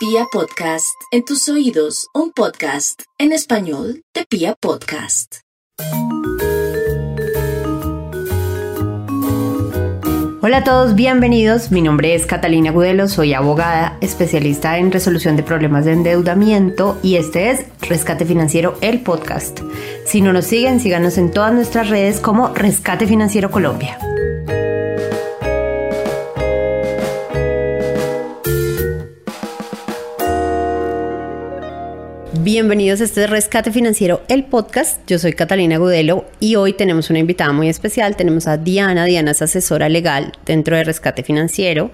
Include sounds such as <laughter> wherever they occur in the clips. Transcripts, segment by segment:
Pia Podcast, en tus oídos, un podcast en español de Pia Podcast. Hola a todos, bienvenidos. Mi nombre es Catalina Gudelo, soy abogada, especialista en resolución de problemas de endeudamiento y este es Rescate Financiero, el podcast. Si no nos siguen, síganos en todas nuestras redes como Rescate Financiero Colombia. Bienvenidos a este Rescate Financiero, el podcast. Yo soy Catalina Gudelo y hoy tenemos una invitada muy especial. Tenemos a Diana. Diana es asesora legal dentro de Rescate Financiero.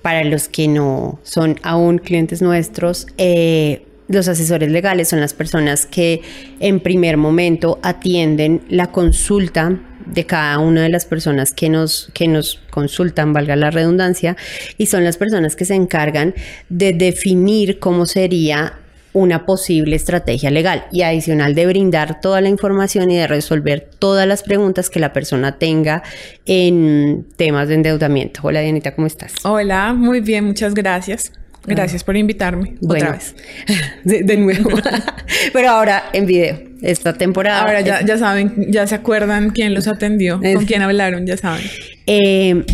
Para los que no son aún clientes nuestros, eh, los asesores legales son las personas que en primer momento atienden la consulta de cada una de las personas que nos, que nos consultan, valga la redundancia, y son las personas que se encargan de definir cómo sería una posible estrategia legal y adicional de brindar toda la información y de resolver todas las preguntas que la persona tenga en temas de endeudamiento. Hola Dianita, ¿cómo estás? Hola, muy bien, muchas gracias. Gracias por invitarme otra vez. <laughs> De, nuevo. <laughs> Pero ahora en video, esta temporada. Ahora ya, ya saben, ya se acuerdan quién los atendió, con quién hablaron, ya saben. Eh,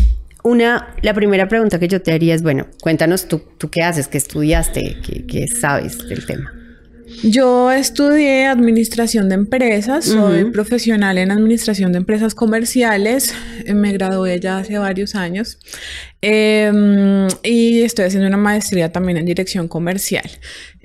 una, la primera pregunta que yo te haría es, bueno, cuéntanos tú, tú qué haces, qué estudiaste, qué, sabes del tema. Yo estudié administración de empresas, soy profesional en administración de empresas comerciales, me gradué ya hace varios años em, y estoy haciendo una maestría también en dirección comercial.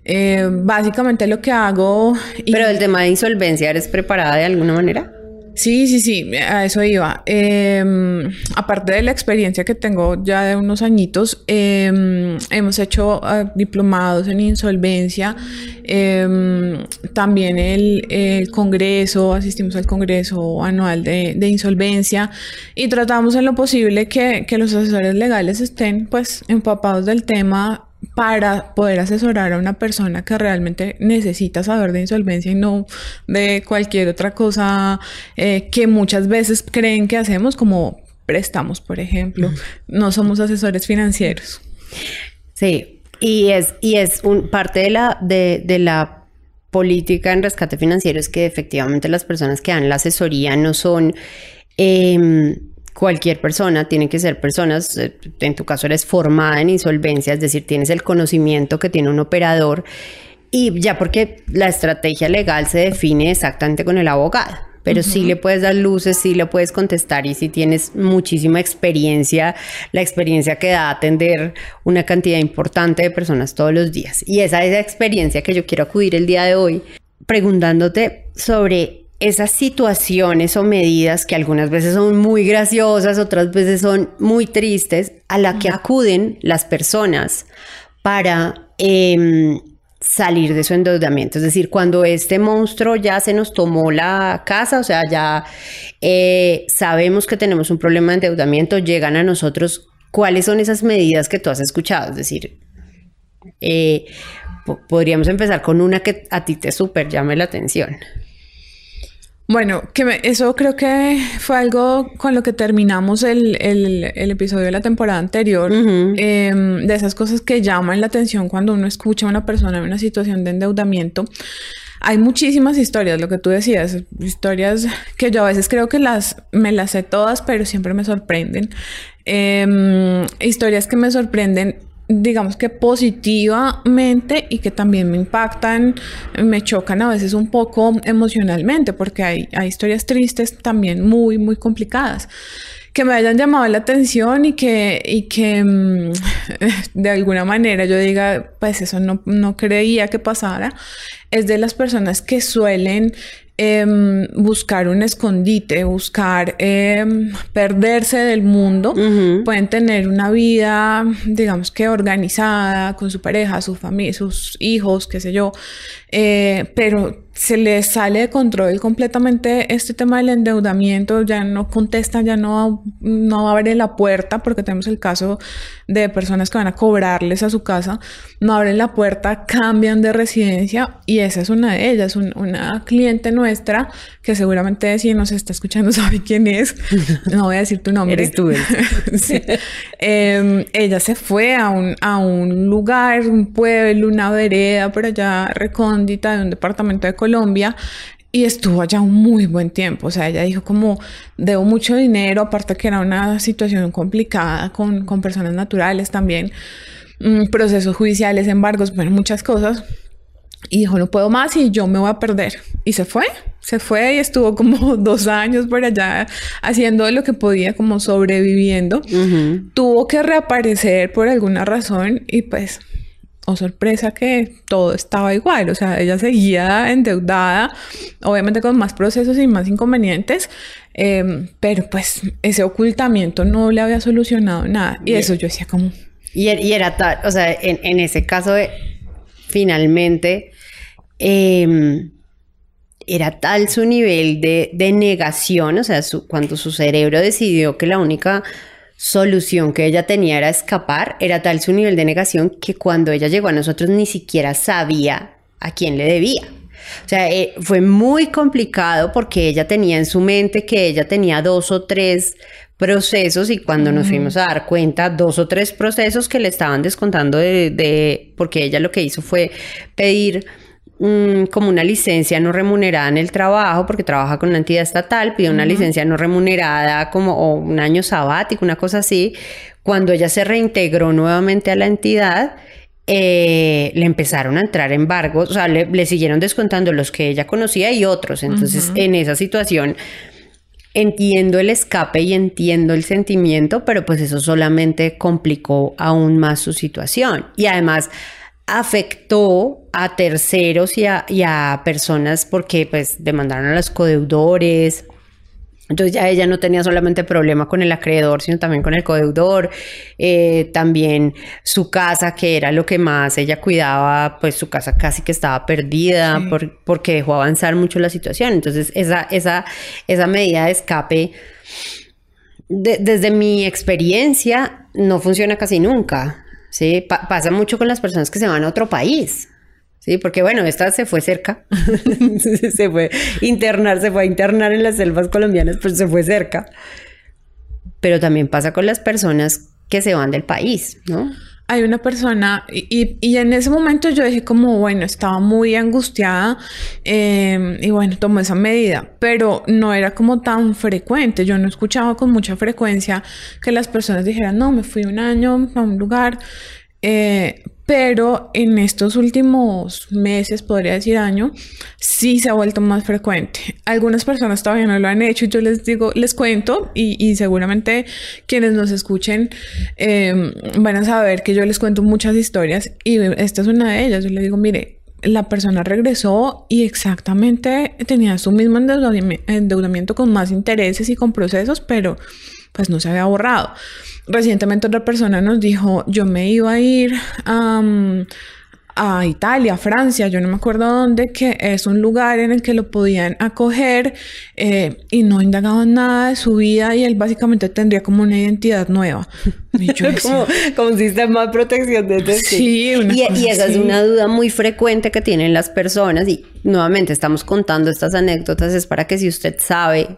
Eh, básicamente lo que hago... Pero el tema de insolvencia, ¿eres preparada de alguna manera? Sí, sí, sí, a eso iba. Em, aparte de la experiencia que tengo ya de unos añitos, em, hemos hecho ah, diplomados en insolvencia, em, también el, Congreso, asistimos al Congreso anual de, insolvencia y tratamos en lo posible que, que los asesores legales estén pues empapados del tema para poder asesorar a una persona que realmente necesita saber de insolvencia y no de cualquier otra cosa eh, que muchas veces creen que hacemos, como préstamos, por ejemplo. No somos asesores financieros. Sí, y es, y es un, parte de la, de, de la política en rescate financiero es que efectivamente las personas que dan la asesoría no son... Eh, cualquier persona, tiene que ser personas, eh, en tu caso eres formada en insolvencia, es decir, tienes el conocimiento que tiene un operador y ya porque la estrategia legal se define exactamente con el abogado. Pero sí le puedes dar luces, sí le puedes contestar y si tienes muchísima experiencia, la experiencia que da atender una cantidad importante de personas todos los días. Y esa es la experiencia que yo quiero acudir el día de hoy preguntándote sobre esas situaciones o medidas que algunas veces son muy graciosas, otras veces son muy tristes, a la que acuden las personas para em, salir de su endeudamiento. Es decir, cuando este monstruo ya se nos tomó la casa, o sea, ya eh, sabemos que tenemos un problema de endeudamiento, llegan a nosotros, ¿cuáles son esas medidas que tú has escuchado? Es decir, eh, podríamos empezar con una que a ti te súper llame la atención. Bueno, que eso creo que fue algo con lo que terminamos el, episodio de la temporada anterior, em, de esas cosas que llaman la atención cuando uno escucha a una persona en una situación de endeudamiento. Hay muchísimas historias, lo que tú decías, historias que yo a veces creo que las me las sé todas, pero siempre me sorprenden. Em, historias que me sorprenden digamos que positivamente y que también me impactan, me chocan a veces un poco emocionalmente, porque hay, hay historias tristes también muy, muy complicadas. Que me hayan llamado la atención y que, y que mm, <laughs> de alguna manera yo diga, pues eso no, no creía que pasara, es de las personas que suelen Em, buscar un escondite, buscar em, perderse del mundo, pueden tener una vida, digamos que organizada con su pareja, su familia, sus hijos, qué sé yo, eh, pero se le sale de control completamente este tema del endeudamiento, ya no contesta, ya no, no abre la puerta, porque tenemos el caso de personas que van a cobrarles a su casa, no abren la puerta, cambian de residencia y esa es una de ellas, una cliente nuestra que seguramente si nos está escuchando <laughs> sabe quién es, no voy a decir tu nombre. Eres tú. <laughs> Em, ella se fue a un, a un lugar, un pueblo, una vereda por allá recóndita de un departamento de Colombia y estuvo allá un muy buen tiempo. O sea, ella dijo como, debo mucho dinero, aparte que era una situación complicada con, con personas naturales también, mm, procesos judiciales, embargos, bueno, muchas cosas. Y dijo, no puedo más y yo me voy a perder. Y se fue, se fue y estuvo como <laughs> dos años por allá haciendo lo que podía, como sobreviviendo. Tuvo que reaparecer por alguna razón y pues oh sorpresa que todo estaba igual, o sea, ella seguía endeudada, obviamente con más procesos y más inconvenientes, em, pero pues ese ocultamiento no le había solucionado nada. Y eso yo decía como... Y, er, era tal, o sea, en, ese caso, finalmente, em, era tal su nivel de, de negación, o sea, cuando su cerebro decidió que la única solución que ella tenía era escapar, era tal su nivel de negación que cuando ella llegó a nosotros ni siquiera sabía a quién le debía. O sea, eh, fue muy complicado porque ella tenía en su mente que ella tenía dos o tres procesos y cuando nos fuimos a dar cuenta, dos o tres procesos que le estaban descontando de, de porque ella lo que hizo fue pedir como una licencia no remunerada en el trabajo, porque trabaja con una entidad estatal, pide una licencia no remunerada como o un año sabático, una cosa así. Cuando ella se reintegró nuevamente a la entidad, eh, le empezaron a entrar embargos, o sea, le, siguieron descontando los que ella conocía y otros. Entonces, en esa situación, entiendo el escape y entiendo el sentimiento, pero pues eso solamente complicó aún más su situación. Y además, afectó a terceros y a, personas porque pues demandaron a los codeudores. Entonces ya ella no tenía solamente problema con el acreedor, sino también con el codeudor. Eh, también su casa, que era lo que más ella cuidaba, pues su casa casi que estaba perdida porque dejó avanzar mucho la situación. Entonces esa, esa, esa medida de escape, desde mi experiencia, no funciona casi nunca. Sí, pasa mucho con las personas que se van a otro país. Sí, porque bueno, esta se fue cerca, <laughs> se fue internar, se fue a internar en las selvas colombianas, pero se fue cerca. Pero también pasa con las personas que se van del país, ¿no? Hay una persona y, y, en ese momento yo dije como, bueno, estaba muy angustiada em, y bueno, tomó esa medida, pero no era como tan frecuente, yo no escuchaba con mucha frecuencia que las personas dijeran, no, me fui un año a un lugar, eh, pero en estos últimos meses, podría decir año, sí se ha vuelto más frecuente. Algunas personas todavía no lo han hecho yo les digo, les cuento y, seguramente quienes nos escuchen em, van a saber que yo les cuento muchas historias y esta es una de ellas. Yo les digo, mire, la persona regresó y exactamente tenía su mismo endeudamiento con más intereses y con procesos, pero pues no se había borrado. Recientemente otra persona nos dijo, yo me iba a ir a Italia, Francia, yo no me acuerdo dónde, que es un lugar en el que lo podían acoger eh, y no indagaban nada de su vida y él básicamente tendría como una identidad nueva. <laughs> como, como, un sistema de protección de Sí, y, y, esa es una duda muy frecuente que tienen las personas y nuevamente estamos contando estas anécdotas es para que si usted sabe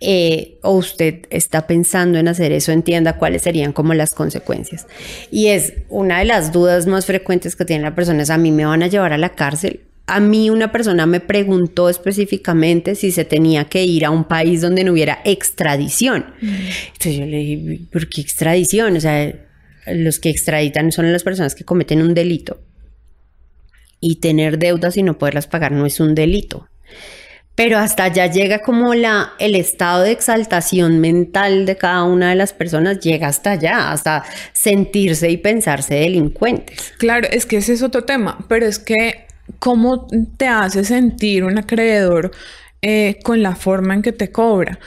eh, o usted está pensando en hacer eso, entienda cuáles serían como las consecuencias. Y es una de las dudas más frecuentes que tienen las personas, a mí me van a llevar a la cárcel. A mí una persona me preguntó específicamente si se tenía que ir a un país donde no hubiera extradición. Mm. Entonces yo le dije, ¿por qué extradición? O sea, los que extraditan son las personas que cometen un delito. Y tener deudas y no poderlas pagar no es un delito pero hasta allá llega como la, el estado de exaltación mental de cada una de las personas, llega hasta allá, hasta sentirse y pensarse delincuentes. Claro, es que ese es otro tema, pero es que cómo te hace sentir un acreedor eh, con la forma en que te cobra.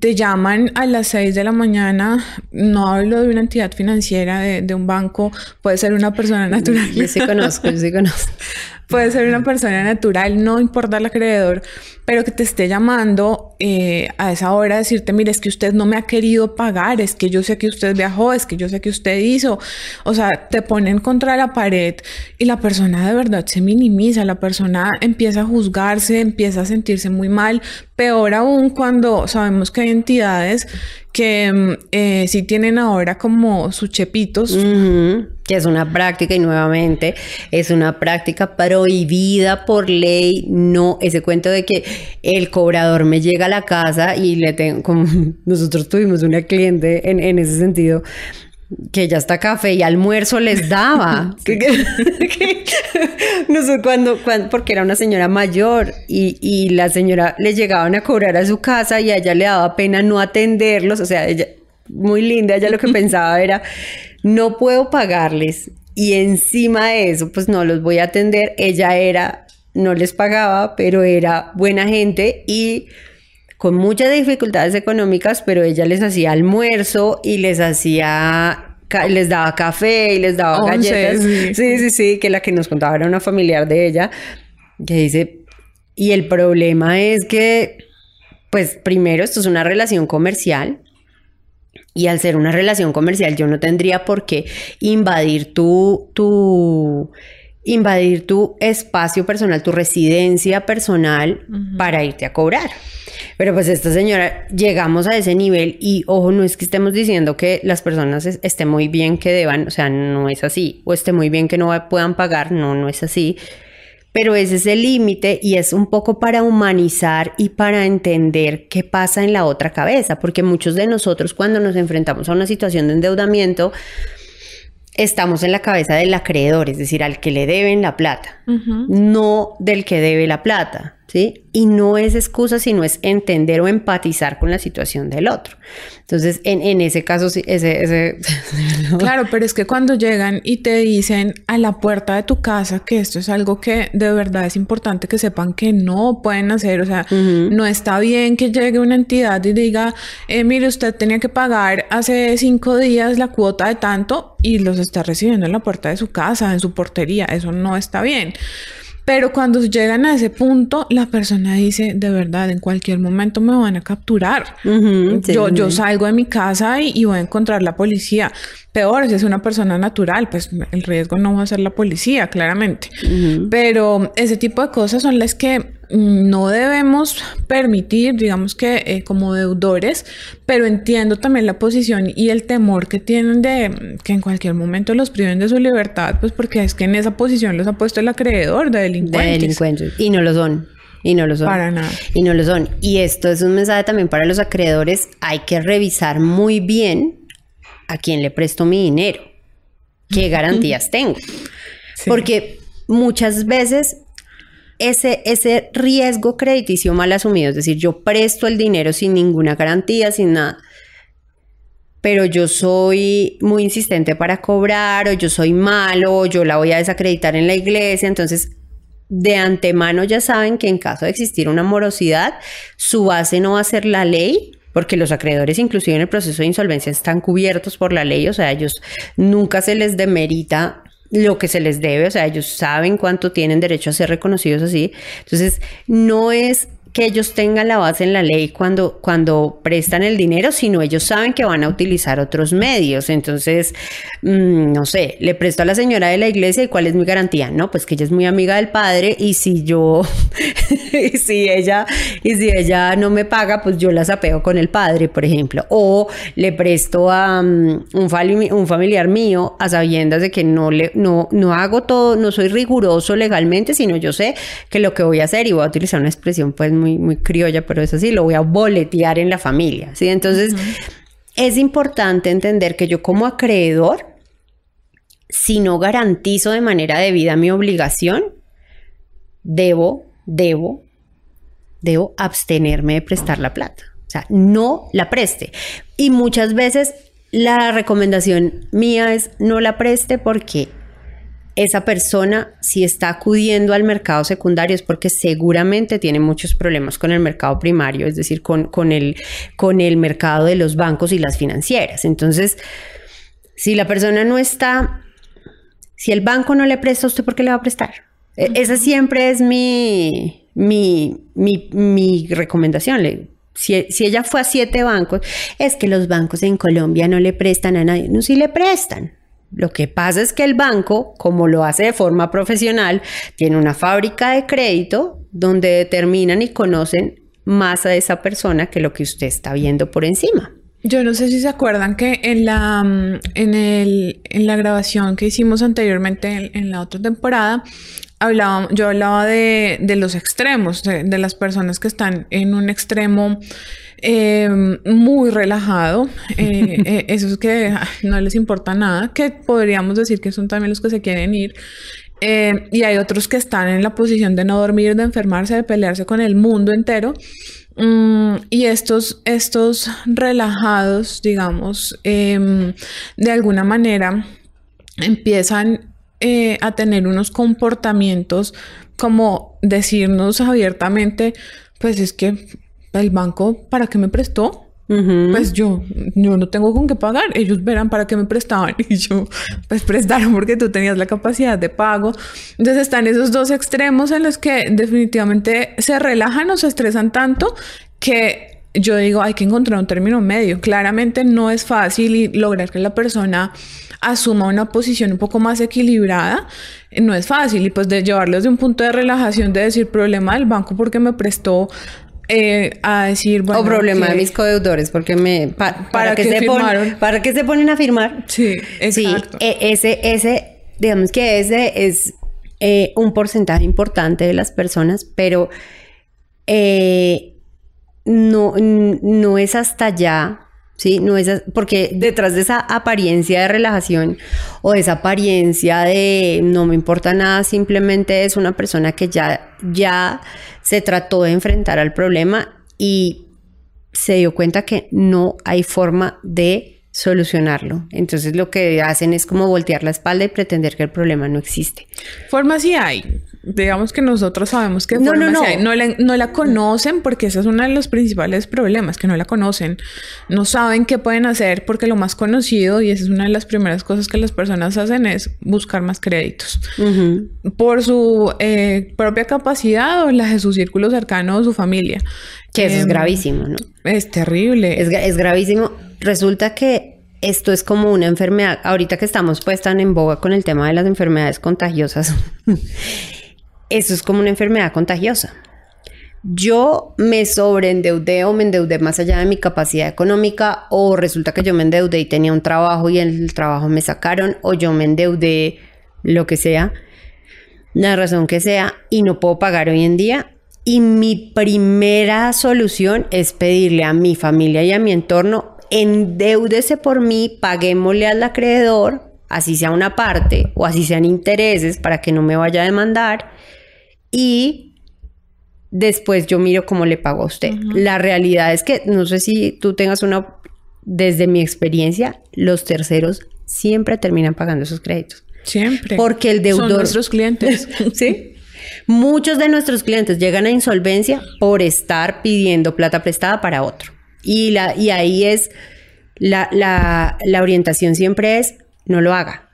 Te llaman a las 6 de la mañana, no hablo de una entidad financiera, de, de un banco, puede ser una persona natural. Yo sí conozco, yo sí conozco <laughs> puede ser una persona natural, no importa el acreedor, pero que te esté llamando eh, a esa hora decirte, mire, es que usted no me ha querido pagar, es que yo sé que usted viajó, es que yo sé que usted hizo. O sea, te ponen contra la pared y la persona de verdad se minimiza, la persona empieza a juzgarse, empieza a sentirse muy mal. Peor aún cuando sabemos que hay entidades que mm, eh, sí tienen ahora como sus chepitos. Que es una práctica y nuevamente es una práctica prohibida por ley. No, ese cuento de que el cobrador me llega a la casa y le tengo, como <laughs> nosotros tuvimos una cliente en, en ese sentido que ya está café y almuerzo les daba. <laughs> no sé cuándo, porque era una señora mayor y, y, la señora le llegaban a cobrar a su casa y a ella le daba pena no atenderlos. O sea, ella, muy linda, ella lo que <laughs> pensaba era, no puedo pagarles y encima de eso, pues no los voy a atender. Ella era, no les pagaba, pero era buena gente y con muchas dificultades económicas, pero ella les hacía almuerzo y les hacía les daba café y les daba galletas. Sí. sí, sí, que la que nos contaba era una familiar de ella, que dice, y el problema es que, pues primero, esto es una relación comercial. Y al ser una relación comercial, yo no tendría por qué invadir tu, tu, invadir tu espacio personal, tu residencia personal para irte a cobrar. Pero pues esta señora, llegamos a ese nivel y ojo, no es que estemos diciendo que las personas estén muy bien que deban, o sea, no es así, o esté muy bien que no puedan pagar, no, no es así. Pero ese es el límite y es un poco para humanizar y para entender qué pasa en la otra cabeza, porque muchos de nosotros cuando nos enfrentamos a una situación de endeudamiento, estamos en la cabeza del acreedor, es decir, al que le deben la plata, no del que debe la plata. ¿Sí? Y no es excusa, sino es entender o empatizar con la situación del otro. Entonces, en, ese caso, sí, ese... ese <laughs> claro, pero es que cuando llegan y te dicen a la puerta de tu casa que esto es algo que de verdad es importante que sepan que no pueden hacer, o sea, no está bien que llegue una entidad y diga, eh, mire, usted tenía que pagar hace cinco días la cuota de tanto y los está recibiendo en la puerta de su casa, en su portería, eso no está bien. Pero cuando llegan a ese punto, la persona dice, de verdad, en cualquier momento me van a capturar. yo, yo salgo de mi casa y, voy a encontrar la policía. Peor, si es una persona natural, pues el riesgo no va a ser la policía, claramente. Pero ese tipo de cosas son las que no debemos permitir, digamos que eh, como deudores, pero entiendo también la posición y el temor que tienen de que en cualquier momento los priven de su libertad, pues porque es que en esa posición los ha puesto el acreedor de delincuentes. De delincuentes. Y no lo son. Y no lo son. Para nada. Y no lo son. Y esto es un mensaje también para los acreedores. Hay que revisar muy bien a quién le presto mi dinero. ¿Qué garantías tengo? Porque muchas veces ese, ese riesgo crediticio mal asumido, es decir, yo presto el dinero sin ninguna garantía, sin nada, pero yo soy muy insistente para cobrar o yo soy malo o yo la voy a desacreditar en la iglesia, entonces de antemano ya saben que en caso de existir una morosidad, su base no va a ser la ley, porque los acreedores inclusive en el proceso de insolvencia están cubiertos por la ley, o sea, ellos nunca se les demerita lo que se les debe, o sea, ellos saben cuánto tienen derecho a ser reconocidos así. Entonces, no es que ellos tengan la base en la ley cuando, cuando prestan el dinero, sino ellos saben que van a utilizar otros medios. Entonces, mm, no sé, le presto a la señora de la iglesia y cuál es mi garantía, ¿no? Pues que ella es muy amiga del padre y si yo, <laughs> y si ella, y si ella no me paga, pues yo la sapeo con el padre, por ejemplo. O le presto a mm, un, un familiar mío a sabiendas de que no, le, no, no hago todo, no soy riguroso legalmente, sino yo sé que lo que voy a hacer, y voy a utilizar una expresión pues muy, muy criolla, pero es así, lo voy a boletear en la familia, ¿sí? Entonces, es importante entender que yo como acreedor, si no garantizo de manera debida mi obligación, debo, debo, debo abstenerme de prestar la plata. O sea, no la preste. Y muchas veces la recomendación mía es no la preste porque esa persona si está acudiendo al mercado secundario es porque seguramente tiene muchos problemas con el mercado primario, es decir, con, con, el, con el mercado de los bancos y las financieras. Entonces, si la persona no está, si el banco no le presta usted, ¿por qué le va a prestar? E, esa siempre es mi, mi, mi, mi recomendación. Si, si, ella fue a siete bancos, es que los bancos en Colombia no le prestan a nadie. No, sí le prestan. Lo que pasa es que el banco, como lo hace de forma profesional, tiene una fábrica de crédito donde determinan y conocen más a esa persona que lo que usted está viendo por encima. Yo no sé si se acuerdan que en la, mm, en el, en la grabación que hicimos anteriormente en, la otra temporada, hablaba, yo hablaba de, de los extremos, de, de, las personas que están en un extremo eh, muy relajado, eh, <laughs> eh, esos que no les importa nada, que podríamos decir que son también los que se quieren ir. Eh, y hay otros que están en la posición de no dormir, de enfermarse, de pelearse con el mundo entero. Mm, y estos, estos relajados, digamos, em, de alguna manera empiezan eh, a tener unos comportamientos como decirnos abiertamente, pues es que el banco, ¿para qué me prestó? Pues yo, yo no tengo con qué pagar. Ellos verán para qué me prestaban. <laughs> Y yo, pues prestaron porque tú tenías la capacidad de pago. Entonces están esos dos extremos en los que definitivamente se relajan o se estresan tanto que yo digo, hay que encontrar un término medio. Claramente no es fácil y lograr que la persona asuma una posición un poco más equilibrada, no es fácil. Y pues de llevarlos de un punto de relajación, de decir, problema del banco porque me prestó eh, a decir, bueno, o problema de mis codeudores, porque me para, que se ponen, para que se ponen a firmar. Sí, exacto. Sí, e, ese, ese, digamos que ese es eh, un porcentaje importante de las personas, pero eh, no, no es hasta allá ¿sí? No es porque detrás de esa apariencia de relajación o de esa apariencia de no me importa nada, simplemente es una persona que ya, ya se trató de enfrentar al problema y se dio cuenta que no hay forma de solucionarlo. Entonces lo que hacen es como voltear la espalda y pretender que el problema no existe. Forma sí hay, digamos que nosotros sabemos que no, no, no. no, la, no la conocen porque ese es uno de los principales problemas, que no la conocen, no saben qué pueden hacer porque lo más conocido, y esa es una de las primeras cosas que las personas hacen, es buscar más créditos por su eh, propia capacidad o la de su círculo cercano o su familia. Que eso es em, gravísimo, ¿no? Es terrible. Es, es gravísimo. Resulta que esto es como una enfermedad, ahorita que estamos pues tan en boga con el tema de las enfermedades contagiosas. <laughs> eso es como una enfermedad contagiosa. Yo me sobreendeudé o me endeudé más allá de mi capacidad económica o resulta que yo me endeudé y tenía un trabajo y el trabajo me sacaron o yo me endeudé lo que sea, la razón que sea y no puedo pagar hoy en día. Y mi primera solución es pedirle a mi familia y a mi entorno, endeúdese por mí, paguémosle al acreedor, así sea una parte o así sean intereses para que no me vaya a demandar y después yo miro cómo le pago a usted. La realidad es que no sé si tú tengas una, desde mi experiencia, los terceros siempre terminan pagando esos créditos. Siempre. Porque el deudor... Son nuestros clientes. <laughs> sí. Muchos de nuestros clientes llegan a insolvencia por estar pidiendo plata prestada para otro. Y, la, y ahí es, la, la, la orientación siempre es, no lo haga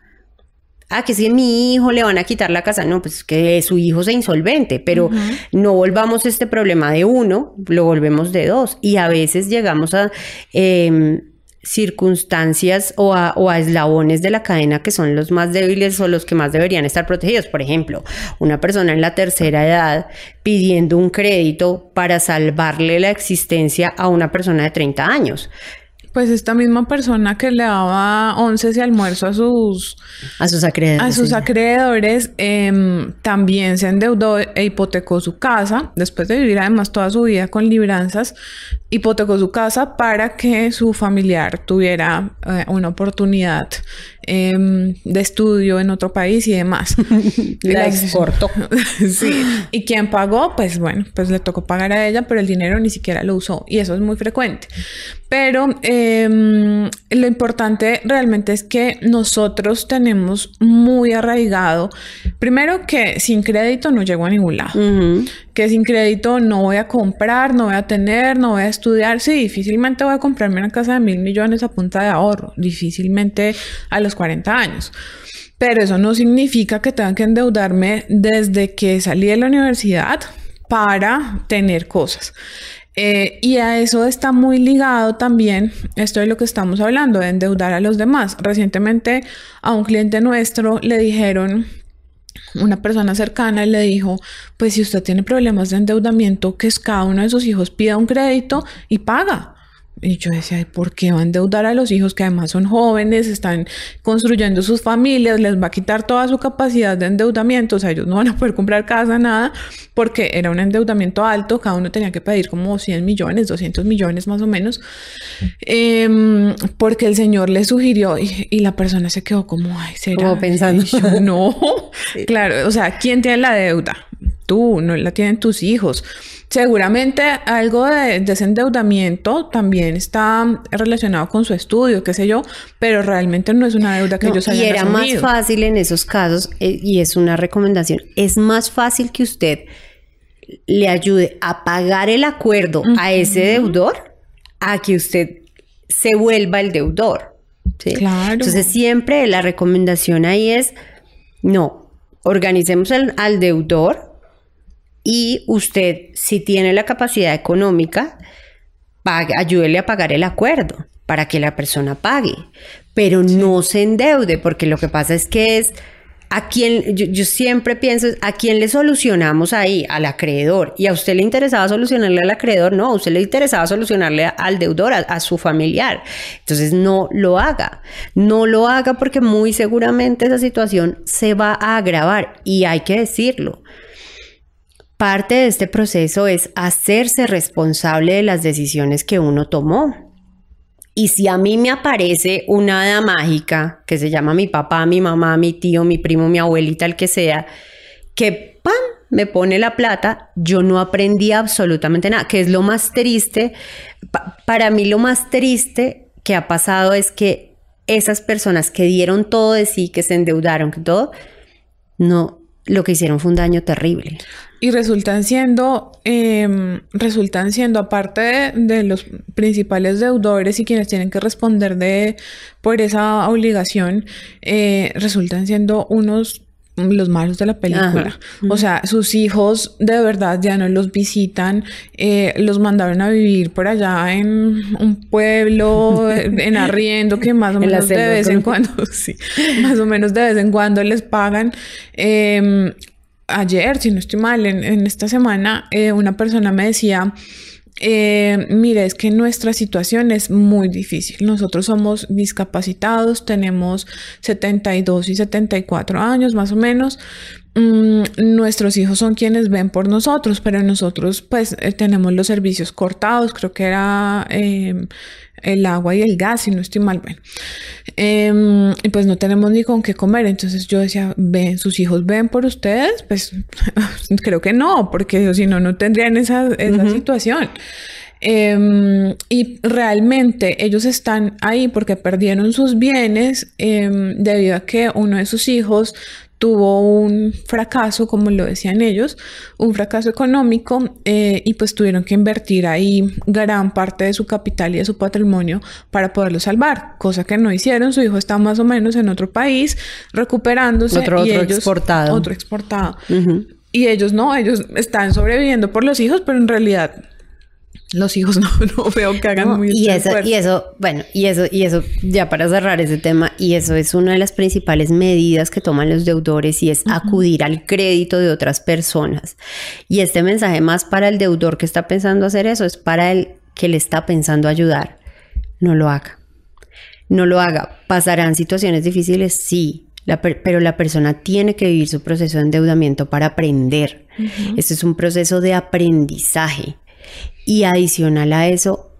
ah, que si mi hijo le van a quitar la casa, no, pues que su hijo sea insolvente, pero no volvamos este problema de uno, lo volvemos de dos y a veces llegamos a... Em, circunstancias o a, o a, eslabones de la cadena que son los más débiles o los que más deberían estar protegidos. Por ejemplo, una persona en la tercera edad pidiendo un crédito para salvarle la existencia a una persona de 30 años. Pues esta misma persona que le daba once y almuerzo a sus... A sus acreedores. A sus acreedores, em, también se endeudó e hipotecó su casa, después de vivir además toda su vida con libranzas, hipotecó su casa para que su familiar tuviera eh, una oportunidad em, de estudio en otro país y demás. <laughs> La exportó. <laughs> sí. ¿Y quién pagó? Pues bueno, pues le tocó pagar a ella, pero el dinero ni siquiera lo usó. Y eso es muy frecuente. Pero em, lo importante realmente es que nosotros tenemos muy arraigado, primero que sin crédito no llego a ningún lado, que sin crédito no voy a comprar, no voy a tener, no voy a estudiar, sí, difícilmente voy a comprarme una casa de mil millones a punta de ahorro, difícilmente a los 40 años. pero eso no significa que tenga que endeudarme desde que salí de la universidad para tener cosas. Eh, y a eso está muy ligado también esto de lo que estamos hablando, de endeudar a los demás. Recientemente a un cliente nuestro le dijeron, una persona cercana le dijo, pues si usted tiene problemas de endeudamiento, que cada uno de sus hijos pida un crédito y paga. Y yo decía, ¿por qué va a endeudar a los hijos que además son jóvenes, están construyendo sus familias, les va a quitar toda su capacidad de endeudamiento? O sea, ellos no van a poder comprar casa, nada, porque era un endeudamiento alto, cada uno tenía que pedir como 100 millones, 200 millones más o menos, em, porque el Señor le sugirió y, la persona se quedó como, ay, ¿será? Como pensando. no, <laughs> claro, o sea, ¿quién tiene la deuda? Tú, no la tienen tus hijos. Seguramente algo de desendeudamiento también está relacionado con su estudio, qué sé yo, pero realmente no es una deuda que ellos hayan Y era más fácil en esos casos, eh, y es una recomendación, es más fácil que usted le ayude a pagar el acuerdo a ese deudor a que usted se vuelva el deudor. Claro. Entonces siempre la recomendación ahí es, no, organicemos al deudor, y usted, si tiene la capacidad económica, ayúdele a pagar el acuerdo para que la persona pague, pero no se endeude, porque lo que pasa es que es a quien, yo, siempre pienso, ¿a quién le solucionamos ahí? Al acreedor. Y a usted le interesaba solucionarle al acreedor, no, a usted le interesaba solucionarle al deudor, a, su familiar. Entonces no lo haga. No lo haga porque muy seguramente esa situación se va a agravar y hay que decirlo. Parte de este proceso es hacerse responsable de las decisiones que uno tomó. Y si a mí me aparece una hada mágica que se llama mi papá, mi mamá, mi tío, mi primo, mi abuelita, el que sea, que ¡pam! me pone la plata, yo no aprendí absolutamente nada, que es lo más triste. para mí lo más triste que ha pasado es que esas personas que dieron todo de sí, que se endeudaron, que todo, no, lo que hicieron fue un daño terrible. Y resultan siendo, em, resultan siendo, aparte de, los principales deudores y quienes tienen que responder de, por esa obligación, eh, resultan siendo unos los malos de la película. O sea, sus hijos de verdad ya no los visitan, eh, los mandaron a vivir por allá en un pueblo, <laughs> en arriendo, que más o menos de vez en cuando, <laughs> sí, más o menos de vez en cuando les pagan. Em, ayer, si no estoy mal, en, esta semana, eh, una persona me decía, eh, mire, es que nuestra situación es muy difícil. Nosotros somos discapacitados, tenemos 72 y 74 años más o menos. Mm, nuestros hijos son quienes ven por nosotros, pero nosotros pues eh, tenemos los servicios cortados, creo que era em, el agua y el gas, si no estoy mal, bueno. Em, y pues no tenemos ni con qué comer, entonces yo decía, ven, sus hijos ven por ustedes, pues <laughs> creo que no, porque si no, no tendrían esa, esa situación. Em, y realmente ellos están ahí porque perdieron sus bienes debido a que uno de sus hijos tuvo un fracaso, como lo decían ellos, un fracaso económico eh, y pues tuvieron que invertir ahí gran parte de su capital y de su patrimonio para poderlo salvar, cosa que no hicieron. Su hijo está más o menos en otro país recuperándose. Otro, y otro exportado. Otro exportado. Y ellos no, ellos están sobreviviendo por los hijos, pero en realidad los hijos <laughs> no, veo que hagan muy y eso y eso bueno y eso y eso ya para cerrar ese tema y eso es una de las principales medidas que toman los deudores y es acudir al crédito de otras personas. Y este mensaje más para el deudor que está pensando hacer eso es para el que le está pensando ayudar. No lo haga. No lo haga. Pasarán situaciones difíciles sí. Pero la persona tiene que vivir su proceso de endeudamiento para aprender. Este es un proceso de aprendizaje. Y adicional a eso,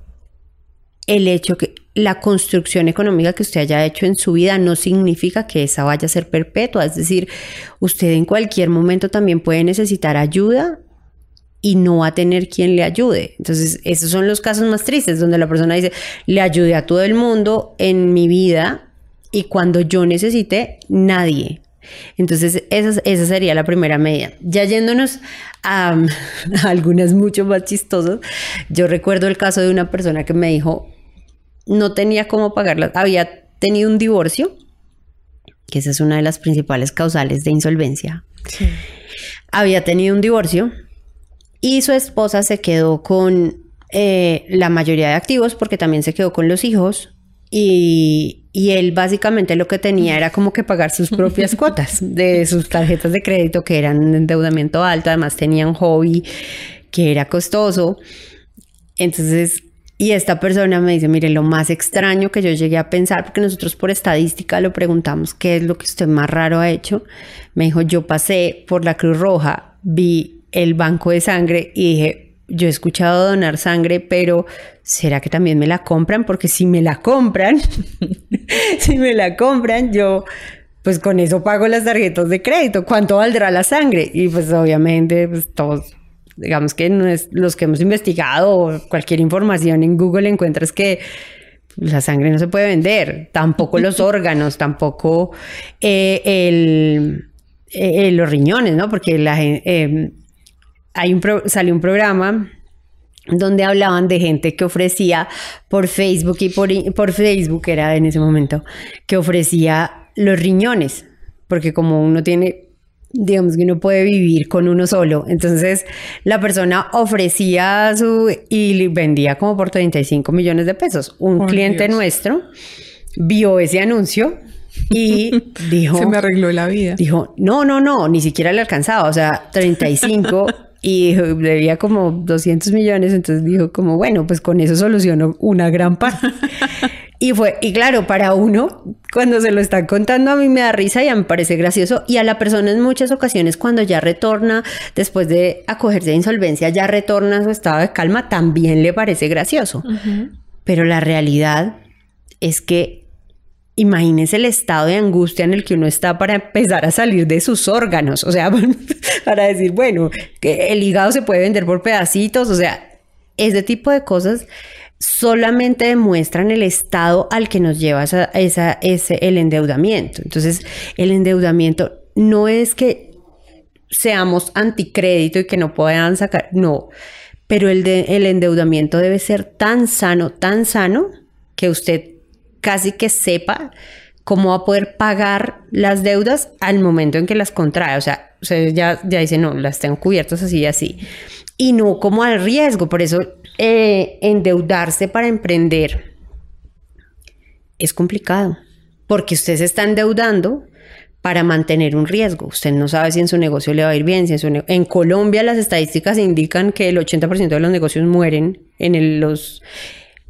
el hecho que la construcción económica que usted haya hecho en su vida no significa que esa vaya a ser perpetua. Es decir, usted en cualquier momento también puede necesitar ayuda y no va a tener quien le ayude. Entonces, esos son los casos más tristes, donde la persona dice, le ayudé a todo el mundo en mi vida y cuando yo necesite, nadie. Entonces, esa, esa sería la primera medida. Ya yéndonos <laughs> a, algunas mucho más chistosas, yo recuerdo el caso de una persona que me dijo, no tenía cómo pagarlas, había tenido un divorcio que esa es una de las principales causales de insolvencia. Había tenido un divorcio y su esposa se quedó con eh, la mayoría de activos porque también se quedó con los hijos y, y, él básicamente lo que tenía era como que pagar sus propias <laughs> cuotas de sus tarjetas de crédito que eran endeudamiento alto, además tenía un hobby que era costoso. Entonces, y esta persona me dice, mire, lo más extraño que yo llegué a pensar, porque nosotros por estadística lo preguntamos, ¿qué es lo que usted más raro ha hecho? Me dijo, yo pasé por la Cruz Roja, vi el banco de sangre y dije, yo he escuchado donar sangre, pero ¿será que también me la compran? Porque si me la compran, <laughs> si me la compran, yo pues con eso pago las tarjetas de crédito. ¿Cuánto valdrá la sangre? Y pues obviamente, pues todos, digamos que no es, los que hemos investigado o cualquier información en Google encuentras que la sangre no se puede vender, tampoco los <laughs> órganos, tampoco eh, el, eh, los riñones, ¿no? Porque la gente... Eh, hay un salió un programa donde hablaban de gente que ofrecía por Facebook y por, por Facebook era en ese momento, que ofrecía los riñones, porque como uno tiene, digamos que uno puede vivir con uno solo, entonces la persona ofrecía su y vendía como por 35 millones de pesos. Un cliente nuestro vio ese anuncio y <laughs> dijo... Se me arregló la vida. Dijo, no, no, no, ni siquiera le alcanzaba, o sea, 35 y debía como 200 millones, entonces dijo como, bueno, pues con eso solucionó una gran parte. <laughs> y fue, y claro, para uno, cuando se lo están contando a mí me da risa y a mí me parece gracioso, y a la persona en muchas ocasiones cuando ya retorna, después de acogerse a insolvencia, ya retorna a su estado de calma, también le parece gracioso. Pero la realidad es que Imagínese el estado de angustia en el que uno está para empezar a salir de sus órganos, o sea, <laughs> para decir, bueno, que el hígado se puede vender por pedacitos, o sea, ese tipo de cosas solamente demuestran el estado al que nos lleva esa, ese, el endeudamiento. Entonces, el endeudamiento no es que seamos anticrédito y que no puedan sacar, no, pero el, el endeudamiento debe ser tan sano, tan sano, que usted casi que sepa cómo va a poder pagar las deudas al momento en que las contrae. O sea, ya, ya dice, no, las tengo cubiertas así y así. Y no como al riesgo. Por eso eh, endeudarse para emprender es complicado. Porque usted se está endeudando para mantener un riesgo. Usted no sabe si en su negocio le va a ir bien. Si en, en Colombia las estadísticas indican que el 80% de los negocios mueren en los,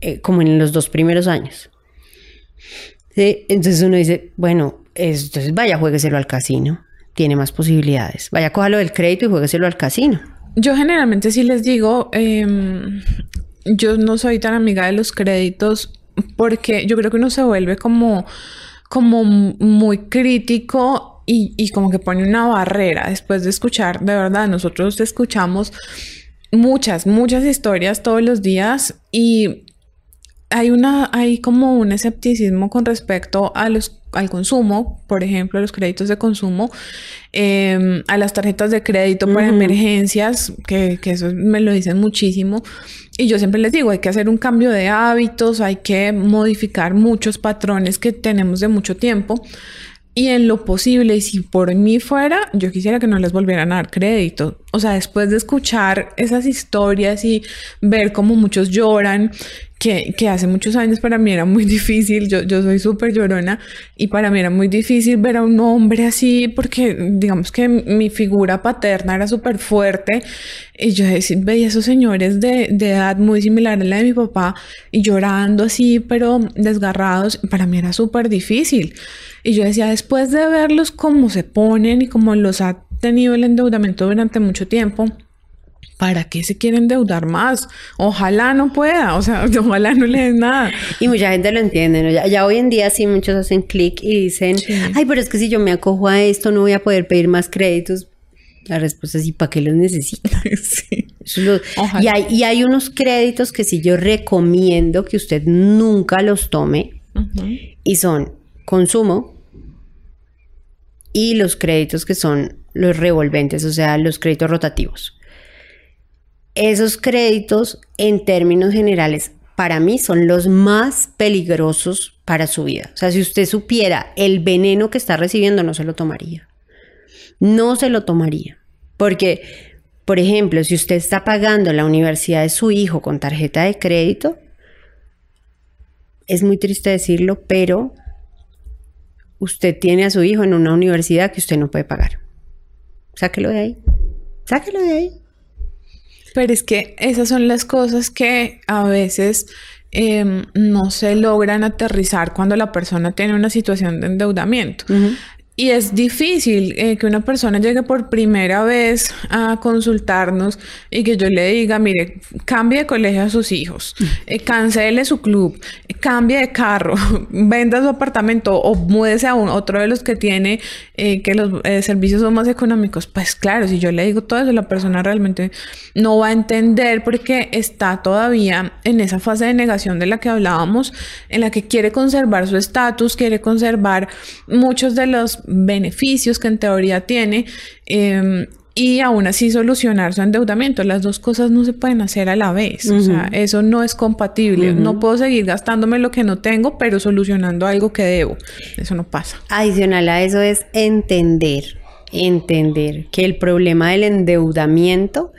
eh, como en los dos primeros años. Entonces uno dice, bueno, entonces vaya, juegueselo al casino. Tiene más posibilidades. Vaya, cójalo del crédito y juegueselo al casino. Yo generalmente sí les digo, em, yo no soy tan amiga de los créditos porque yo creo que uno se vuelve como, como muy crítico y, y como que pone una barrera después de escuchar, de verdad, nosotros escuchamos muchas, muchas historias todos los días y hay una, hay como un escepticismo con respecto a los, al consumo, por ejemplo, a los créditos de consumo, em, a las tarjetas de crédito para emergencias, que, que eso me lo dicen muchísimo. Y yo siempre les digo, hay que hacer un cambio de hábitos, hay que modificar muchos patrones que tenemos de mucho tiempo. Y en lo posible, y si por mí fuera, yo quisiera que no les volvieran a dar crédito. O sea, después de escuchar esas historias y ver cómo muchos lloran, que, hace muchos años para mí era muy <laughs> difícil, yo, soy súper llorona, y para mí era muy difícil ver a un hombre así, porque digamos que mi figura paterna era súper fuerte, y yo veía esos señores de, de edad muy similar a la de mi papá, y llorando así, pero desgarrados, para mí era súper difícil. Y yo decía, después de verlos cómo se ponen y cómo los ha tenido el endeudamiento durante mucho tiempo, ¿para qué se quieren endeudar más? Ojalá no pueda, o sea, <laughs> ojalá no le den nada. Y mucha gente lo entiende, ¿no? Ya, hoy en día sí muchos hacen clic y dicen, ay, pero es que si yo me acojo a esto no voy a poder pedir más créditos. La respuesta es, ¿y para qué los necesita? <laughs> sí. y, hay, y hay unos créditos que sí yo recomiendo que usted nunca los tome y son consumo, y los créditos que son los revolventes, o sea, los créditos rotativos. Esos créditos, en términos generales, para mí son los más peligrosos para su vida. O sea, si usted supiera el veneno que está recibiendo, no se lo tomaría. No se lo tomaría. Porque, por ejemplo, si usted está pagando la universidad de su hijo con tarjeta de crédito, es muy triste decirlo, pero usted tiene a su hijo en una universidad que usted no puede pagar. Sáquelo de ahí. Sáquelo de ahí. Pero es que esas son las cosas que a veces em, no se logran aterrizar cuando la persona tiene una situación de endeudamiento. Y es difícil eh, que una persona llegue por primera vez a consultarnos y que yo le diga, mire, cambie de colegio a sus hijos, eh, cancele su club, cambie de carro, <laughs> venda su apartamento o múdese a un, otro de los que tiene eh, que los servicios son más económicos. Pues claro, si yo le digo todo eso, la persona realmente no va a entender porque está todavía en esa fase de negación de la que hablábamos, en la que quiere conservar su estatus, quiere conservar muchos de los beneficios que en teoría tiene em, y aún así solucionar su endeudamiento. Las dos cosas no se pueden hacer a la vez. O sea, eso no es compatible. No puedo seguir gastándome lo que no tengo, pero solucionando algo que debo. Eso no pasa. Adicional a eso es entender, entender que el problema del endeudamiento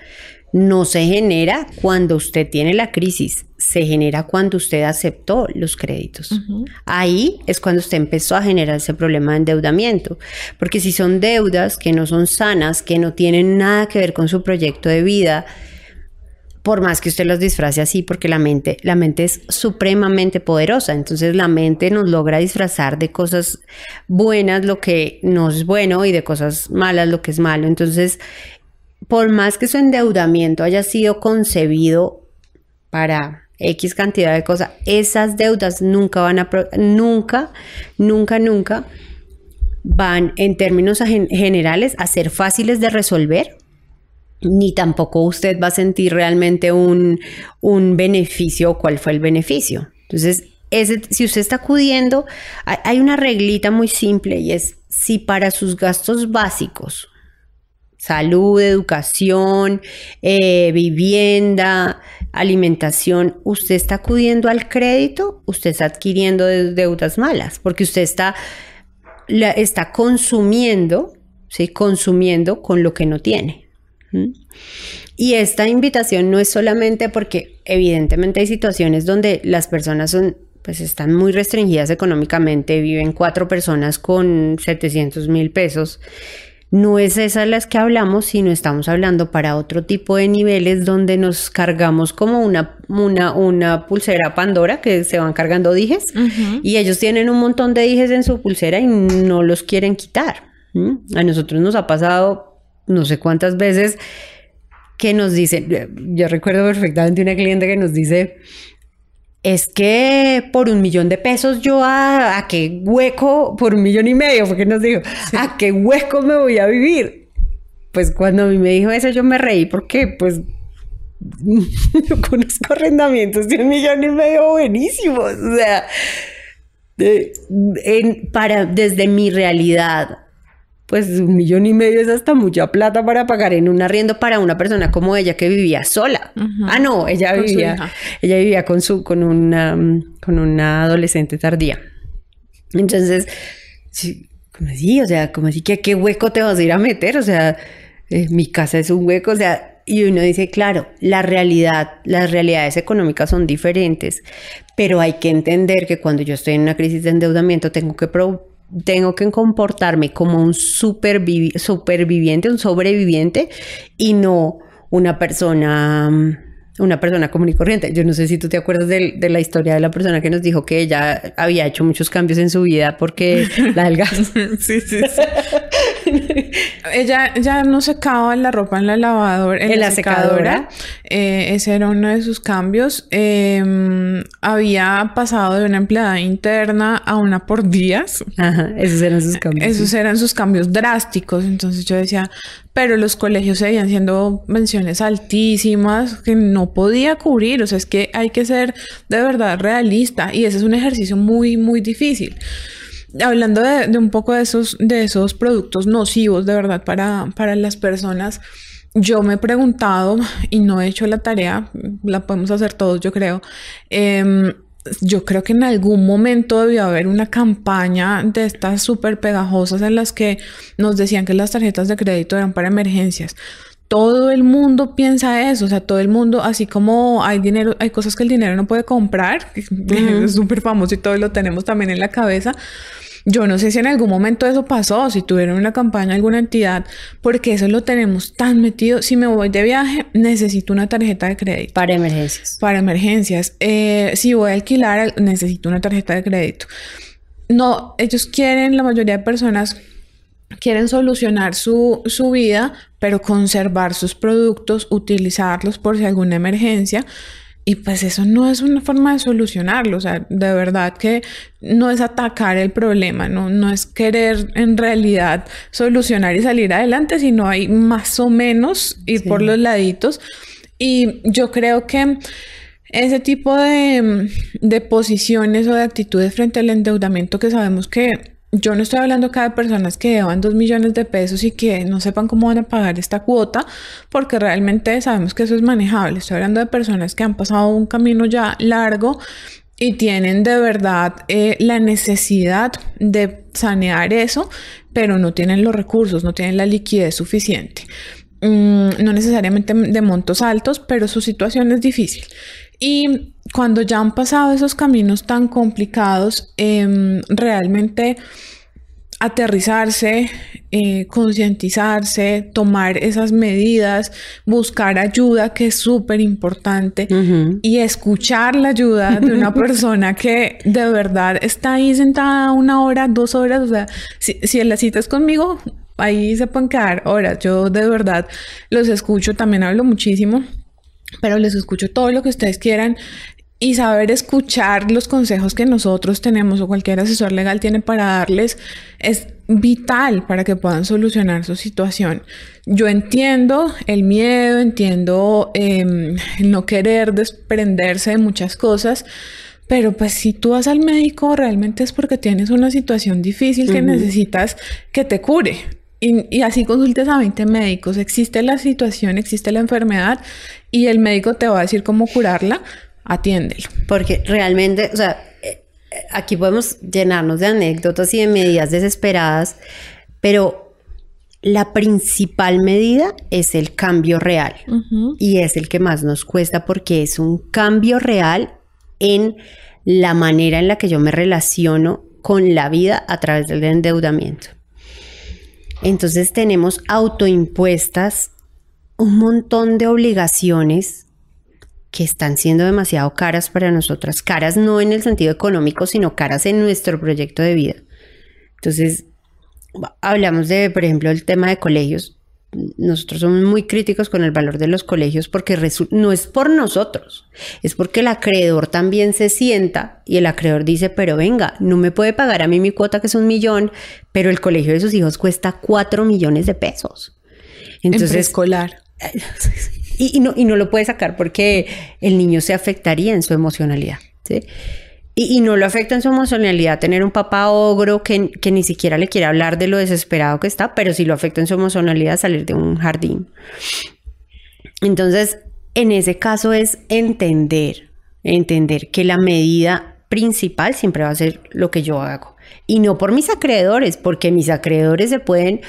no se genera cuando usted tiene la crisis, se genera cuando usted aceptó los créditos. Ahí es cuando usted empezó a generar ese problema de endeudamiento, porque si son deudas que no son sanas, que no tienen nada que ver con su proyecto de vida, por más que usted los disfrace así, porque la mente, la mente es supremamente poderosa, entonces la mente nos logra disfrazar de cosas buenas lo que no es bueno y de cosas malas lo que es malo. Entonces, por más que su endeudamiento haya sido concebido para X cantidad de cosas, esas deudas nunca van a, nunca, nunca, nunca van en términos generales a ser fáciles de resolver, ni tampoco usted va a sentir realmente un, un beneficio o cuál fue el beneficio. Entonces, ese, si usted está acudiendo, hay una reglita muy simple y es si para sus gastos básicos salud, educación, eh, vivienda, alimentación, usted está acudiendo al crédito, usted está adquiriendo deudas malas, porque usted está, está consumiendo, ¿sí? consumiendo con lo que no tiene. Y esta invitación no es solamente porque evidentemente hay situaciones donde las personas son pues están muy restringidas económicamente, viven cuatro personas con 700 mil pesos no es esas las que hablamos, sino estamos hablando para otro tipo de niveles donde nos cargamos como una, una, una pulsera Pandora que se van cargando dijes y ellos tienen un montón de dijes en su pulsera y no los quieren quitar. A nosotros nos ha pasado no sé cuántas veces que nos dicen, yo recuerdo perfectamente una cliente que nos dice, es que por un millón de pesos yo a, qué hueco, por un millón y medio, porque nos dijo, a qué hueco me voy a vivir. Pues cuando a mí me dijo eso yo me reí porque pues <laughs> yo conozco arrendamientos de un millón y medio buenísimos. O sea, para, desde mi realidad, pues un millón y medio es hasta mucha plata para pagar en un arriendo para una persona como ella que vivía sola. Ah, no, ella vivía, ella vivía con su, con una, con una adolescente tardía. Entonces, sí, como así, o sea, como así que qué hueco te vas a ir a meter, o sea, eh, mi casa es un hueco, o sea, y uno dice, claro, la realidad, las realidades económicas son diferentes, pero hay que entender que cuando yo estoy en una crisis de endeudamiento tengo que tengo que comportarme como un superviviente, un sobreviviente y no una persona una persona común y corriente. Yo no sé si tú te acuerdas de, la historia de la persona que nos dijo que ella había hecho muchos cambios en su vida porque <laughs> la del gas. sí, sí, sí. <laughs> ella ya no secaba la ropa en la lavadora, en, la, secadora. Eh, ese era uno de sus cambios. Em, había pasado de una empleada interna a una por días. Ajá, esos eran sus cambios. Esos eran sus cambios drásticos. Entonces yo decía, pero los colegios seguían siendo menciones altísimas que no podía cubrir. O sea, es que hay que ser de verdad realista y ese es un ejercicio muy, muy difícil. Hablando de, un poco de esos, de esos productos nocivos de verdad para, para las personas, yo me he preguntado y no he hecho la tarea, la podemos hacer todos, yo creo. Em, yo creo que en algún momento debió haber una campaña de estas súper pegajosas en las que nos decían que las tarjetas de crédito eran para emergencias. Todo el mundo piensa eso, o sea, todo el mundo, así como hay dinero, hay cosas que el dinero no puede comprar, <laughs> es súper famoso y todo lo tenemos también en la cabeza. Yo no sé si en algún momento eso pasó, si tuvieron una campaña alguna entidad, porque eso lo tenemos tan metido. Si me voy de viaje, necesito una tarjeta de crédito. Para emergencias. Para emergencias. Eh, si voy a alquilar, necesito una tarjeta de crédito. No, ellos quieren, la mayoría de personas quieren solucionar su, su, vida, pero conservar sus productos, utilizarlos por si alguna emergencia. Y pues eso no es una forma de solucionarlo, o sea, de verdad que no es atacar el problema, no, no es querer en realidad solucionar y salir adelante, sino hay más o menos ir por los laditos. Y yo creo que ese tipo de, de posiciones o de actitudes frente al endeudamiento que sabemos que yo no estoy hablando acá de personas que llevan dos millones de pesos y que no sepan cómo van a pagar esta cuota, porque realmente sabemos que eso es manejable. Estoy hablando de personas que han pasado un camino ya largo y tienen de verdad eh, la necesidad de sanear eso, pero no tienen los recursos, no tienen la liquidez suficiente. Mm, no necesariamente de montos altos, pero su situación es difícil. Y cuando ya han pasado esos caminos tan complicados, em, realmente aterrizarse, eh, concientizarse, tomar esas medidas, buscar ayuda, que es súper importante, y escuchar la ayuda de una <laughs> persona que de verdad está ahí sentada una hora, dos horas, o sea, si, si la cita es conmigo, ahí se pueden quedar horas. Yo de verdad los escucho, también hablo muchísimo pero les escucho todo lo que ustedes quieran y saber escuchar los consejos que nosotros tenemos o cualquier asesor legal tiene para darles es vital para que puedan solucionar su situación. Yo entiendo el miedo, entiendo el no querer desprenderse de muchas cosas, pero pues si tú vas al médico realmente es porque tienes una situación difícil que necesitas que te cure. Y, así consultes a 20 médicos. Existe la situación, existe la enfermedad y el médico te va a decir cómo curarla, atiéndelo. Porque realmente, o sea, eh, aquí podemos llenarnos de anécdotas y de medidas desesperadas, pero la principal medida es el cambio real y es el que más nos cuesta porque es un cambio real en la manera en la que yo me relaciono con la vida a través del endeudamiento. Entonces tenemos autoimpuestas un montón de obligaciones que están siendo demasiado caras para nosotras, caras no en el sentido económico, sino caras en nuestro proyecto de vida. Entonces, hablamos de, por ejemplo, el tema de colegios. Nosotros somos muy críticos con el valor de los colegios porque no es por nosotros, es porque el acreedor también se sienta y el acreedor dice, pero venga, no me puede pagar a mí mi cuota que es un millón, pero el colegio de sus hijos cuesta cuatro millones de pesos. Entonces, en escolar. Y, no, y no lo puede sacar porque el niño se afectaría en su emocionalidad. ¿sí? Y, no lo afecta en su emocionalidad tener un papá ogro que, que, ni siquiera le quiere hablar de lo desesperado que está, pero sí lo afecta en su emocionalidad salir de un jardín. Entonces, en ese caso es entender, entender que la medida principal siempre va a ser lo que yo hago. Y no por mis acreedores, porque mis acreedores se pueden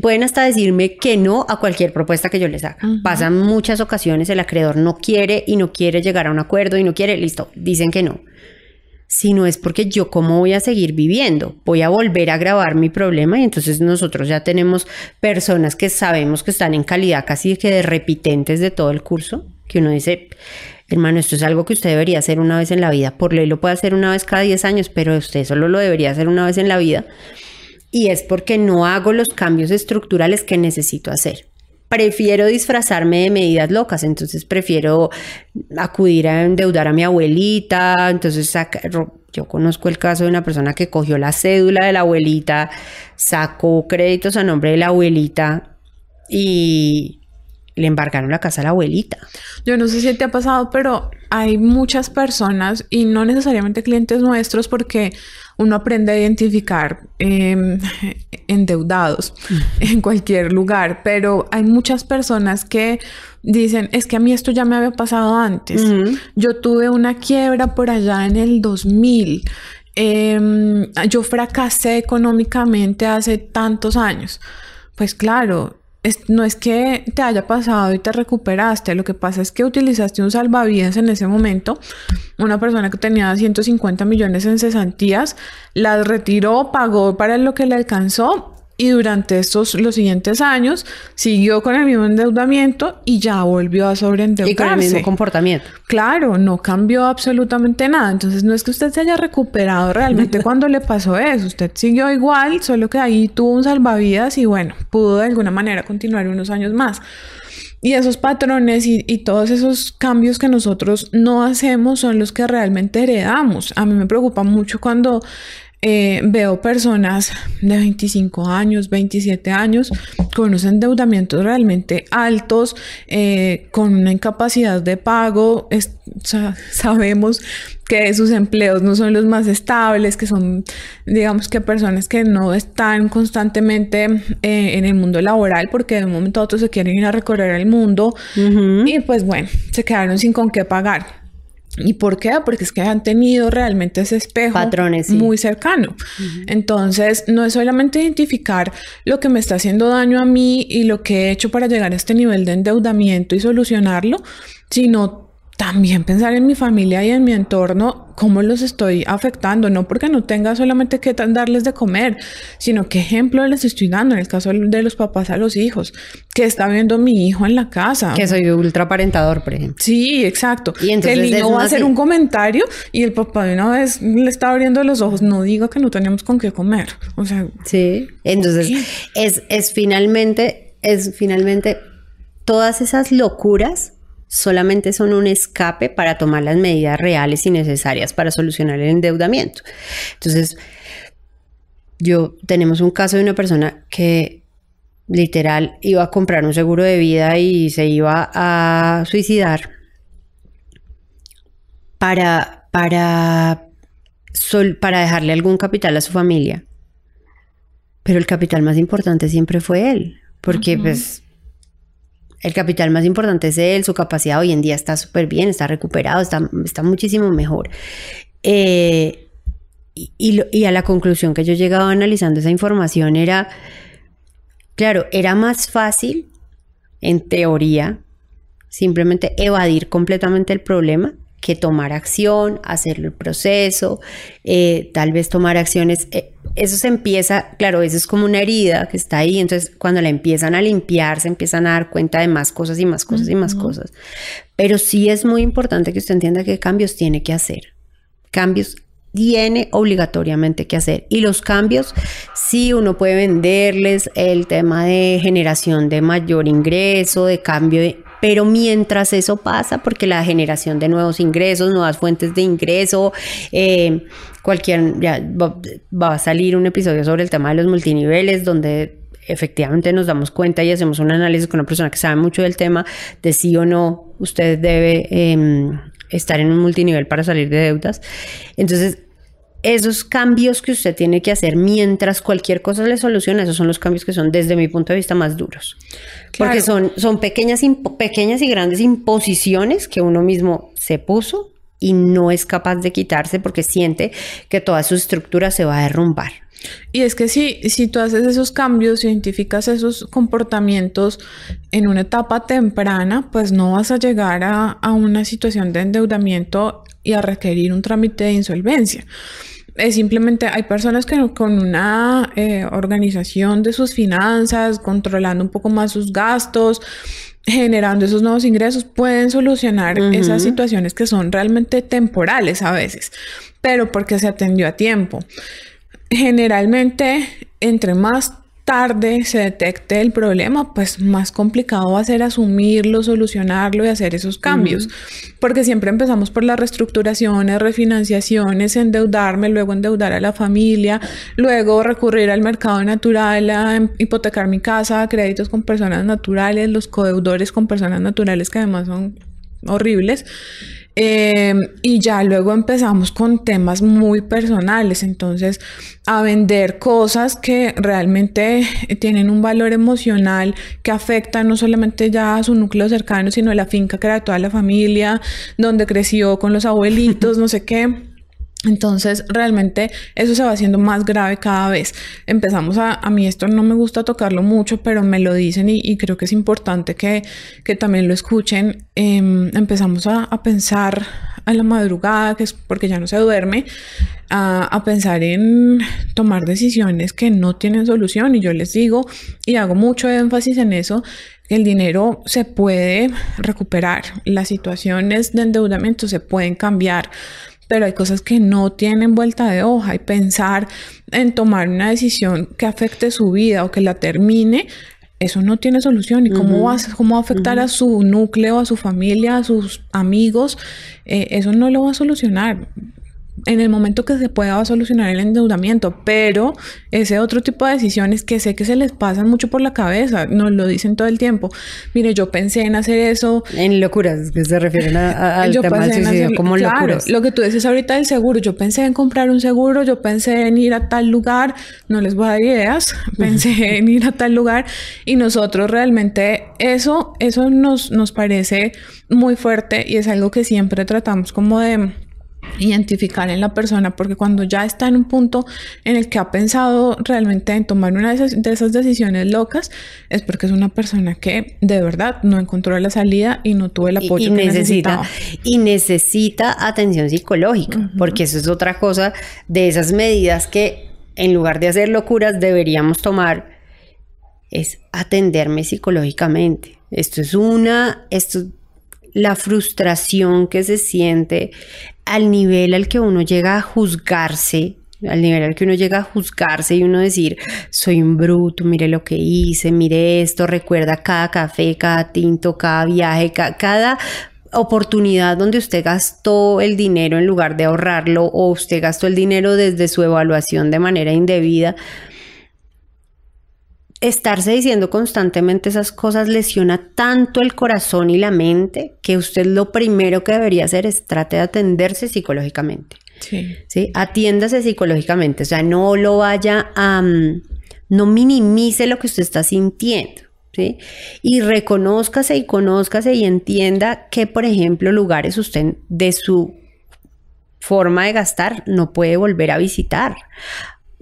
pueden hasta decirme que no a cualquier propuesta que yo les haga. Pasan muchas ocasiones, el acreedor no quiere y no quiere llegar a un acuerdo y no quiere, listo, dicen que no. Si no es porque yo cómo voy a seguir viviendo, voy a volver a agravar mi problema y entonces nosotros ya tenemos personas que sabemos que están en calidad casi que de repitentes de todo el curso, que uno dice, hermano, esto es algo que usted debería hacer una vez en la vida, por ley lo puede hacer una vez cada 10 años, pero usted solo lo debería hacer una vez en la vida y es porque no hago los cambios estructurales que necesito hacer. Prefiero disfrazarme de medidas locas, entonces prefiero acudir a endeudar a mi abuelita, entonces yo conozco el caso de una persona que cogió la cédula de la abuelita, sacó créditos a nombre de la abuelita y le embargaron la casa a la abuelita. Yo no sé si te ha pasado, pero hay muchas personas y no necesariamente clientes nuestros porque uno aprende a identificar em, <laughs> endeudados mm. en cualquier lugar, pero hay muchas personas que dicen, es que a mí esto ya me había pasado antes. Yo tuve una quiebra por allá en el 2000. Em, yo fracasé económicamente hace tantos años. Pues claro, no es que te haya pasado y te recuperaste, lo que pasa es que utilizaste un salvavidas en ese momento. Una persona que tenía 150 millones en cesantías, las retiró, pagó para lo que le alcanzó y durante estos los siguientes años siguió con el mismo endeudamiento y ya volvió a sobreendeudarse. Y con el mismo comportamiento. Claro, no cambió absolutamente nada. Entonces no es que usted se haya recuperado realmente <laughs> cuando le pasó eso. Usted siguió igual, solo que ahí tuvo un salvavidas y bueno, pudo de alguna manera continuar unos años más. Y esos patrones y, y, todos esos cambios que nosotros no hacemos son los que realmente heredamos. A mí me preocupa mucho cuando eh, veo personas de 25 años, 27 años, con unos endeudamientos realmente altos, eh, con una incapacidad de pago. sabemos que sus empleos no son los más estables, que son, digamos que personas que no están constantemente eh, en el mundo laboral porque de un momento a otro se quieren ir a recorrer el mundo y pues bueno, se quedaron sin con qué pagar. ¿Y por qué? Porque es que han tenido realmente ese espejo Patrones, muy cercano. Entonces, no es solamente identificar lo que me está haciendo daño a mí y lo que he hecho para llegar a este nivel de endeudamiento y solucionarlo, sino también pensar en mi familia y en mi entorno, cómo los estoy afectando, no porque no tenga solamente que darles de comer, sino qué ejemplo les estoy dando en el caso de los papás a los hijos, que está viendo mi hijo en la casa. Que soy ultraparentador, por ejemplo. Sí, exacto. Y entonces el niño va a hacer un comentario y el papá de una vez le está abriendo los ojos, no diga que no teníamos con qué comer. O sea. Sí. Entonces, es, es finalmente, es finalmente todas esas locuras solamente son un escape para tomar las medidas reales y necesarias para solucionar el endeudamiento. Entonces, yo tenemos un caso de una persona que literal iba a comprar un seguro de vida y se iba a suicidar para, para, para dejarle algún capital a su familia. Pero el capital más importante siempre fue él, porque pues el capital más importante es él, su capacidad hoy en día está súper bien, está recuperado, está, muchísimo mejor. Eh, y, y, a la conclusión que yo llegaba analizando esa información era, claro, era más fácil, en teoría, simplemente evadir completamente el problema que tomar acción, hacer el proceso, eh, tal vez tomar acciones. Eh, eso se empieza, claro, eso es como una herida que está ahí, entonces cuando la empiezan a limpiar, se empiezan a dar cuenta de más cosas y más cosas y más cosas. Pero sí es muy importante que usted entienda qué cambios tiene que hacer. Cambios tiene obligatoriamente que hacer. Y los cambios, sí, uno puede venderles el tema de generación de mayor ingreso, de cambio de, pero mientras eso pasa, porque la generación de nuevos ingresos, nuevas fuentes de ingreso, eh, cualquier, ya va, a salir un episodio sobre el tema de los multiniveles, donde efectivamente nos damos cuenta y hacemos un análisis con una persona que sabe mucho del tema de si o no usted debe em, estar en un multinivel para salir de deudas. Entonces, esos cambios que usted tiene que hacer mientras cualquier cosa le soluciona, esos son los cambios que son desde mi punto de vista más duros. Porque son, son pequeñas, pequeñas y grandes imposiciones que uno mismo se puso y no es capaz de quitarse porque siente que toda su estructura se va a derrumbar. Y es que si, si tú haces esos cambios, identificas esos comportamientos en una etapa temprana, pues no vas a llegar a, a una situación de endeudamiento y a requerir un trámite de insolvencia es simplemente hay personas que con una eh, organización de sus finanzas, controlando un poco más sus gastos, generando esos nuevos ingresos, pueden solucionar esas situaciones que son realmente temporales a veces, pero porque se atendió a tiempo. Generalmente, entre más tarde se detecte el problema, pues más complicado va a ser asumirlo, solucionarlo y hacer esos cambios. Porque siempre empezamos por las reestructuraciones, refinanciaciones, endeudarme, luego endeudar a la familia, luego recurrir al mercado natural, a em, hipotecar mi casa, créditos con personas naturales, los codeudores con personas naturales que además son horribles. Em, y ya luego empezamos con temas muy personales, entonces a vender cosas que realmente tienen un valor emocional que afecta no solamente ya a su núcleo cercano, sino a la finca que era toda la familia, donde creció con los abuelitos, no sé qué. Entonces, realmente eso se va haciendo más grave cada vez. Empezamos a, a mí esto no me gusta tocarlo mucho, pero me lo dicen y, creo que es importante que, que también lo escuchen. Em, empezamos a, a, pensar a la madrugada, que es porque ya no se duerme, a, a pensar en tomar decisiones que no tienen solución. Y yo les digo, y hago mucho énfasis en eso, el dinero se puede recuperar, las situaciones de endeudamiento se pueden cambiar pero hay cosas que no tienen vuelta de hoja y pensar en tomar una decisión que afecte su vida o que la termine, eso no tiene solución. ¿Y cómo, va, cómo a afectar a su núcleo, a su familia, a sus amigos? Eh, eso no lo va a solucionar en el momento que se pueda solucionar el endeudamiento, pero ese otro tipo de decisiones que sé que se les pasan mucho por la cabeza, nos lo dicen todo el tiempo. Mire, yo pensé en hacer eso. En locuras, que se refieren a, al <laughs> tema del suicidio, como locuras. Lo que tú dices ahorita del seguro, yo pensé en comprar un seguro, yo pensé en ir a tal lugar, no les voy a dar ideas, <laughs> pensé en ir a tal lugar y nosotros realmente eso, eso nos, nos parece muy fuerte y es algo que siempre tratamos como de identificar en la persona, porque cuando ya está en un punto en el que ha pensado realmente en tomar una de esas, decisiones locas, es porque es una persona que de verdad no encontró la salida y no tuvo el apoyo que necesita. Y necesita atención psicológica, porque eso es otra cosa de esas medidas que en lugar de hacer locuras deberíamos tomar, es atenderme psicológicamente. Esto es una, esto la frustración que se siente al nivel al que uno llega a juzgarse, al nivel al que uno llega a juzgarse y uno decir, soy un bruto, mire lo que hice, mire esto, recuerda cada café, cada tinto, cada viaje, cada oportunidad donde usted gastó el dinero en lugar de ahorrarlo o usted gastó el dinero desde su evaluación de manera indebida estarse diciendo constantemente esas cosas lesiona tanto el corazón y la mente que usted lo primero que debería hacer es trate de atenderse psicológicamente. Sí. ¿sí? Atiéndase psicológicamente, o sea, no lo vaya a... Mm, no minimice lo que usted está sintiendo. ¿Sí? Y reconózcase y conózcase y entienda que, por ejemplo, lugares usted de su forma de gastar no puede volver a visitar.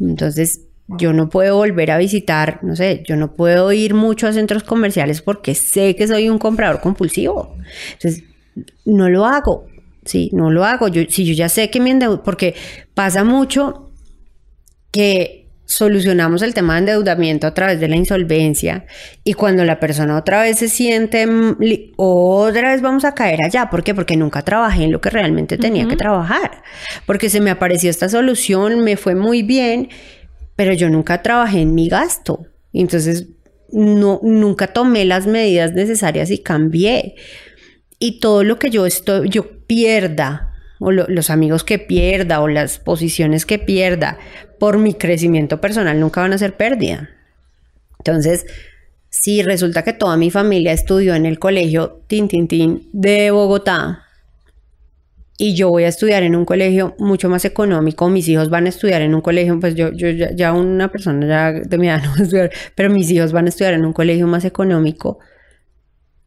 Entonces, yo no puedo volver a visitar, no sé, yo no puedo ir mucho a centros comerciales porque sé que soy un comprador compulsivo. Entonces, no lo hago, sí, no lo hago. Yo, si yo ya sé que me endeudo, porque pasa mucho que solucionamos el tema de endeudamiento a través de la insolvencia y cuando la persona otra vez se siente, otra vez vamos a caer allá. ¿Por qué? Porque nunca trabajé en lo que realmente tenía que trabajar. Porque se me apareció esta solución, me fue muy bien pero yo nunca trabajé en mi gasto. Entonces, no, nunca tomé las medidas necesarias y cambié. Y todo lo que yo, estoy, yo pierda, o los amigos que pierda, o las posiciones que pierda por mi crecimiento personal, nunca van a ser pérdida. Entonces, si resulta que toda mi familia estudió en el colegio Tin de Bogotá, y yo voy a estudiar en un colegio mucho más económico, mis hijos van a estudiar en un colegio, pues yo, yo ya, una persona ya de mi edad <laughs> no va a estudiar, pero mis hijos van a estudiar en un colegio más económico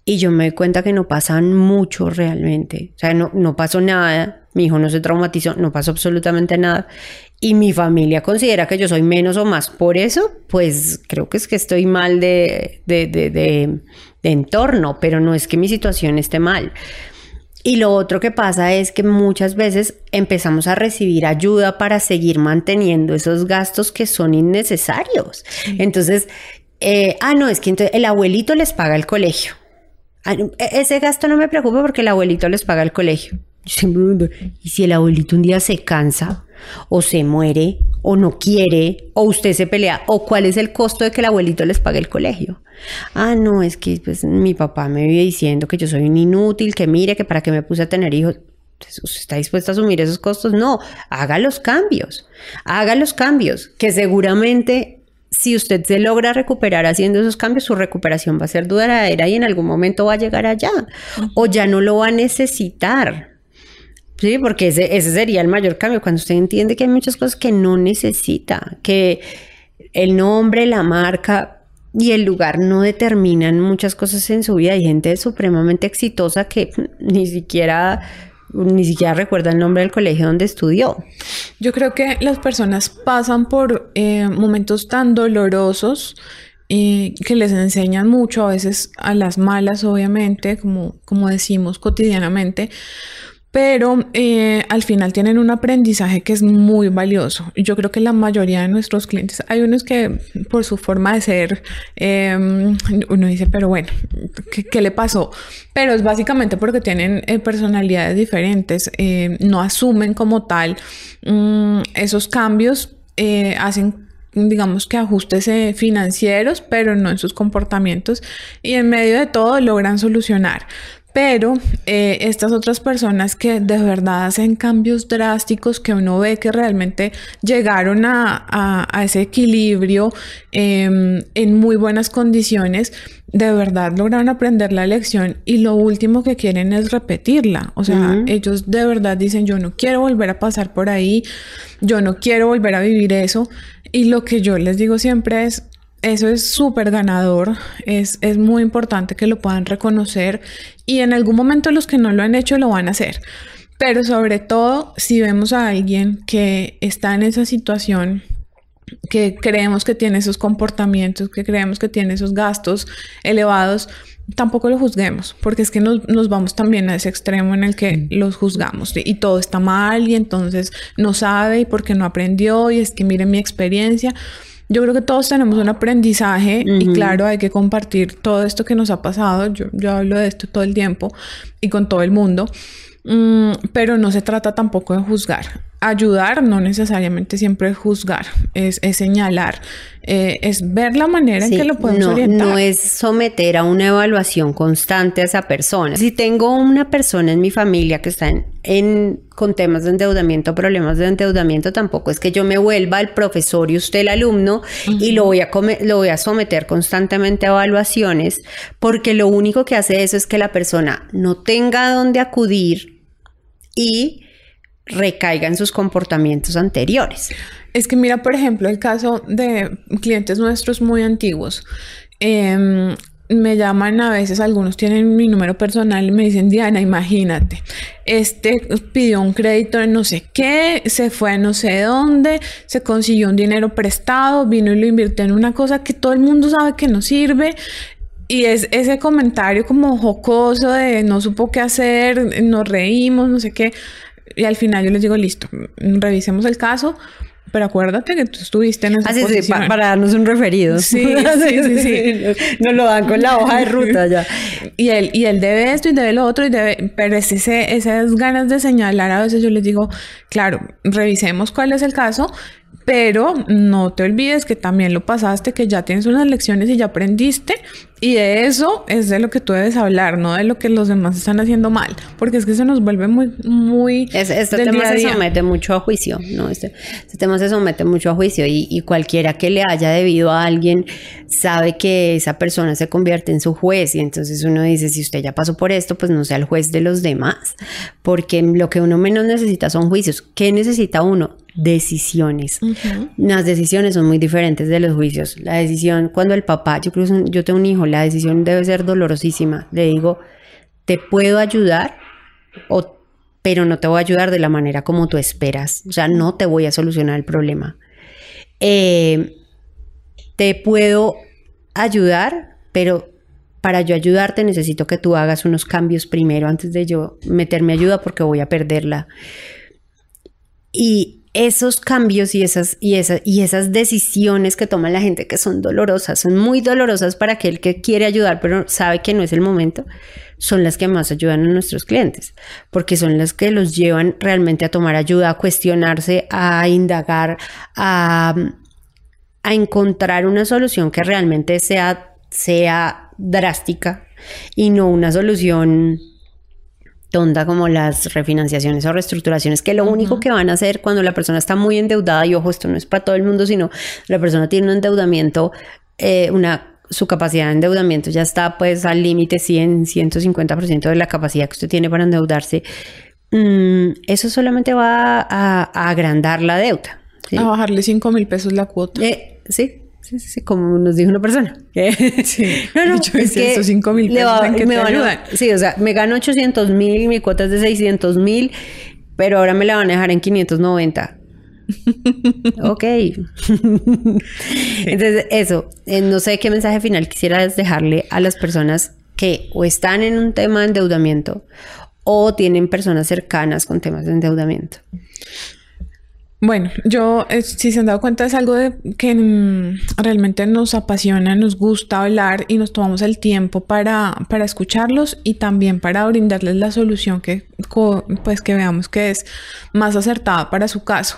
y yo me doy cuenta que no pasan mucho realmente, o sea, no, no pasó nada, mi hijo no se traumatizó, no pasó absolutamente nada y mi familia considera que yo soy menos o más por eso, pues creo que es que estoy mal de, de, de, de entorno, pero no es que mi situación esté mal. Y lo otro que pasa es que muchas veces empezamos a recibir ayuda para seguir manteniendo esos gastos que son innecesarios. Entonces, eh, ah, no, es que el abuelito les paga el colegio. Ah, e, ese gasto no me preocupa porque el abuelito les paga el colegio. ¿y si el abuelito un día se cansa o se muere o no quiere, o usted se pelea, o cuál es el costo de que el abuelito les pague el colegio. Ah, no, es que pues, mi papá me vive diciendo que yo soy un inútil, que mire, que para qué me puse a tener hijos. ¿Usted está dispuesto a asumir esos costos? No, haga los cambios, haga los cambios, que seguramente si usted se logra recuperar haciendo esos cambios, su recuperación va a ser duradera y en algún momento va a llegar allá, o ya no lo va a necesitar. Sí, porque ese, ese sería el mayor cambio, cuando usted entiende que hay muchas cosas que no necesita, que el nombre, la marca y el lugar no determinan muchas cosas en su vida. Hay gente supremamente exitosa que <laughs> ni siquiera ni siquiera recuerda el nombre del colegio donde estudió. Yo creo que las personas pasan por eh, momentos tan dolorosos eh, que les enseñan mucho, a veces a las malas, obviamente, como, como decimos cotidianamente, pero eh, al final tienen un aprendizaje que es muy valioso. Yo creo que la mayoría de nuestros clientes, hay unos que por su forma de ser, em, uno dice, pero bueno, ¿qué, le pasó? Pero es básicamente porque tienen eh, personalidades diferentes, eh, no asumen como tal mm, esos cambios, hacen digamos que ajustes financieros, pero no en sus comportamientos y en medio de todo logran solucionar. Pero eh, estas otras personas que de verdad hacen cambios drásticos, que uno ve que realmente llegaron a, ese equilibrio em, en muy buenas condiciones, de verdad lograron aprender la lección y lo último que quieren es repetirla. O sea, ellos de verdad dicen, yo no quiero volver a pasar por ahí, yo no quiero volver a vivir eso. Y lo que yo les digo siempre es, eso es súper ganador, es, es muy importante que lo puedan reconocer y en algún momento los que no lo han hecho lo van a hacer. Pero sobre todo si vemos a alguien que está en esa situación, que creemos que tiene esos comportamientos, que creemos que tiene esos gastos elevados, tampoco lo juzguemos, porque es que nos, nos, vamos también a ese extremo en el que mm. los juzgamos y todo está mal y entonces no sabe y porque no aprendió y es que mire mi experiencia. Yo creo que todos tenemos un aprendizaje y claro, hay que compartir todo esto que nos ha pasado. Yo, yo hablo de esto todo el tiempo y con todo el mundo, mm, pero no se trata tampoco de juzgar ayudar no necesariamente siempre es juzgar, es, señalar, eh, es ver la manera en que lo podemos no, orientar. No es someter a una evaluación constante a esa persona. Si tengo una persona en mi familia que está en, con temas de endeudamiento, problemas de endeudamiento, tampoco es que yo me vuelva el profesor y usted el alumno y lo voy, a lo voy a someter constantemente a evaluaciones, porque lo único que hace eso es que la persona no tenga dónde acudir y recaiga en sus comportamientos anteriores. Es que mira, por ejemplo, el caso de clientes nuestros muy antiguos. Em, me llaman a veces, algunos tienen mi número personal y me dicen, Diana, imagínate, este pidió un crédito de no sé qué, se fue no sé dónde, se consiguió un dinero prestado, vino y lo invirtió en una cosa que todo el mundo sabe que no sirve. Y es ese comentario como jocoso de no supo qué hacer, nos reímos, no sé qué. Y al final yo les digo, listo, revisemos el caso, pero acuérdate que tú estuviste en esa ah, para, darnos un referido. Sí, sí, <laughs> sí, sí. <laughs> Nos lo dan con la hoja de ruta ya. Y él, y él debe esto y debe lo otro y debe... Pero es ese, esas ganas de señalar a veces yo les digo, claro, revisemos cuál es el caso pero no te olvides que también lo pasaste, que ya tienes unas lecciones y ya aprendiste. Y de eso es de lo que tú debes hablar, no de lo que los demás están haciendo mal. Porque es que se nos vuelve muy, muy. este tema se somete mucho a juicio, ¿no? Este, este, tema se somete mucho a juicio y, y, cualquiera que le haya debido a alguien sabe que esa persona se convierte en su juez. Y entonces uno dice: si usted ya pasó por esto, pues no sea el juez de los demás. Porque lo que uno menos necesita son juicios. ¿Qué necesita uno? Decisiones. Las decisiones son muy diferentes de los juicios. La decisión, cuando el papá, yo creo yo tengo un hijo, la decisión debe ser dolorosísima. Le digo, te puedo ayudar, o, pero no te voy a ayudar de la manera como tú esperas. O sea, no te voy a solucionar el problema. Eh, te puedo ayudar, pero para yo ayudarte necesito que tú hagas unos cambios primero antes de yo meterme ayuda porque voy a perderla. Y esos cambios y esas, y, esas, y esas decisiones que toma la gente que son dolorosas, son muy dolorosas para aquel que quiere ayudar pero sabe que no es el momento, son las que más ayudan a nuestros clientes, porque son las que los llevan realmente a tomar ayuda, a cuestionarse, a indagar, a, a encontrar una solución que realmente sea, sea drástica y no una solución tonta como las refinanciaciones o reestructuraciones, que lo único que van a hacer cuando la persona está muy endeudada, y ojo, esto no es para todo el mundo, sino la persona tiene un endeudamiento, eh, una su capacidad de endeudamiento ya está pues al límite 100, 150% de la capacidad que usted tiene para endeudarse, mm, eso solamente va a, agrandar la deuda. A bajarle 5 mil pesos la cuota. Eh, sí, Sí, sí, como nos dijo una persona. <laughs> Sí. <laughs> No, no, es que 5 mil pesos en que me te ayudan. sí, o sea, me gano 800 mil, mi cuota es de 600 mil, pero ahora me la van a dejar en 590. <laughs> ok. Entonces, eso, eh, no sé qué mensaje final quisieras dejarle a las personas que o están en un tema de endeudamiento o tienen personas cercanas con temas de endeudamiento. Bueno, yo, eh, si se han dado cuenta, es algo de que mm, realmente nos apasiona, nos gusta hablar y nos tomamos el tiempo para, para escucharlos y también para brindarles la solución que, pues, que veamos que es más acertada para su caso.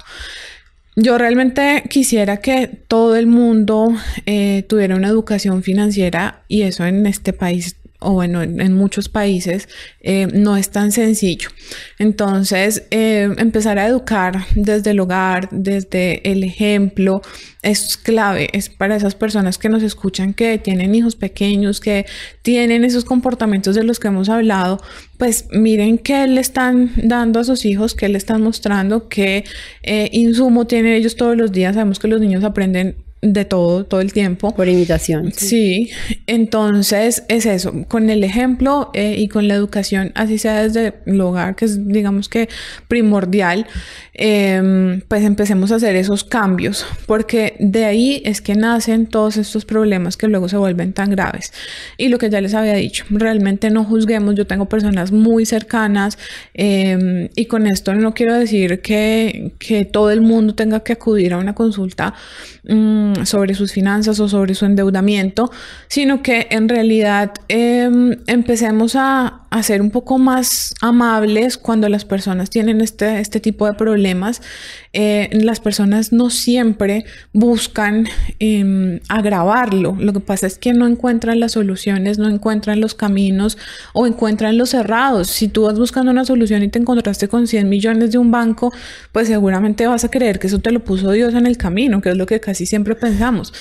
Yo realmente quisiera que todo el mundo eh, tuviera una educación financiera y eso en este país o bueno, en, muchos países eh, no es tan sencillo. Entonces, eh, empezar a educar desde el hogar, desde el ejemplo, es clave, es para esas personas que nos escuchan, que tienen hijos pequeños, que tienen esos comportamientos de los que hemos hablado, pues miren qué le están dando a sus hijos, qué le están mostrando, qué eh, insumo tienen ellos todos los días. Sabemos que los niños aprenden de todo, todo el tiempo. Por imitación. Sí, entonces es eso, con el ejemplo eh, y con la educación, así sea desde el hogar, que es digamos que primordial, em, pues empecemos a hacer esos cambios, porque de ahí es que nacen todos estos problemas que luego se vuelven tan graves. Y lo que ya les había dicho, realmente no juzguemos, yo tengo personas muy cercanas em, y con esto no quiero decir que, que todo el mundo tenga que acudir a una consulta Sobre sus finanzas o sobre su endeudamiento, sino que en realidad em, empecemos a, a, ser un poco más amables cuando las personas tienen este, este tipo de problemas. Eh, las personas no siempre buscan em, agravarlo, lo que pasa es que no encuentran las soluciones, no encuentran los caminos o encuentran los cerrados. Si tú vas buscando una solución y te encontraste con 100 millones de un banco, pues seguramente vas a creer que eso te lo puso Dios en el camino, que es lo que casi siempre pensamos.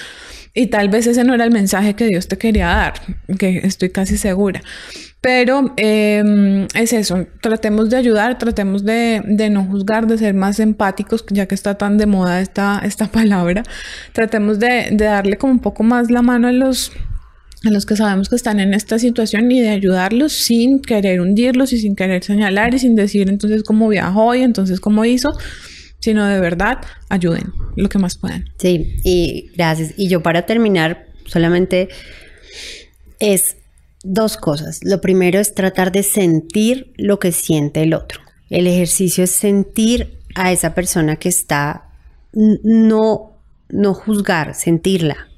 Y tal vez ese no era el mensaje que Dios te quería dar, que estoy casi segura. Pero em, es eso, tratemos de ayudar, tratemos de, no juzgar, de ser más empáticos, ya que está tan de moda esta, esta <laughs> palabra. Tratemos de, darle como un poco más la mano a los, a los que sabemos que están en esta situación y de ayudarlos sin querer hundirlos y sin querer señalar y sin decir entonces cómo viajó y entonces cómo hizo sino de verdad ayuden lo que más puedan. Sí, y gracias. Y yo para terminar, solamente es dos cosas. Lo primero es tratar de sentir lo que siente el otro. El ejercicio es sentir a esa persona que está, no, no juzgar, sentirla,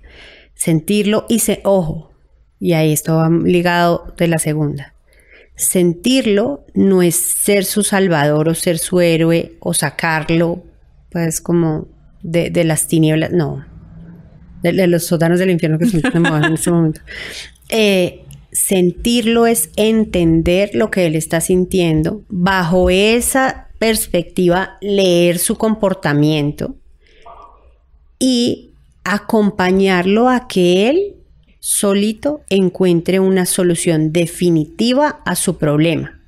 sentirlo y se, ojo, y ahí esto va ligado de la segunda sentirlo no es ser su salvador o ser su héroe o sacarlo, pues como de, las tinieblas, no, de, los sótanos del infierno que se en este momento. <laughs> Eh, sentirlo es entender lo que él está sintiendo, bajo esa perspectiva leer su comportamiento y acompañarlo a que él solito encuentre una solución definitiva a su problema.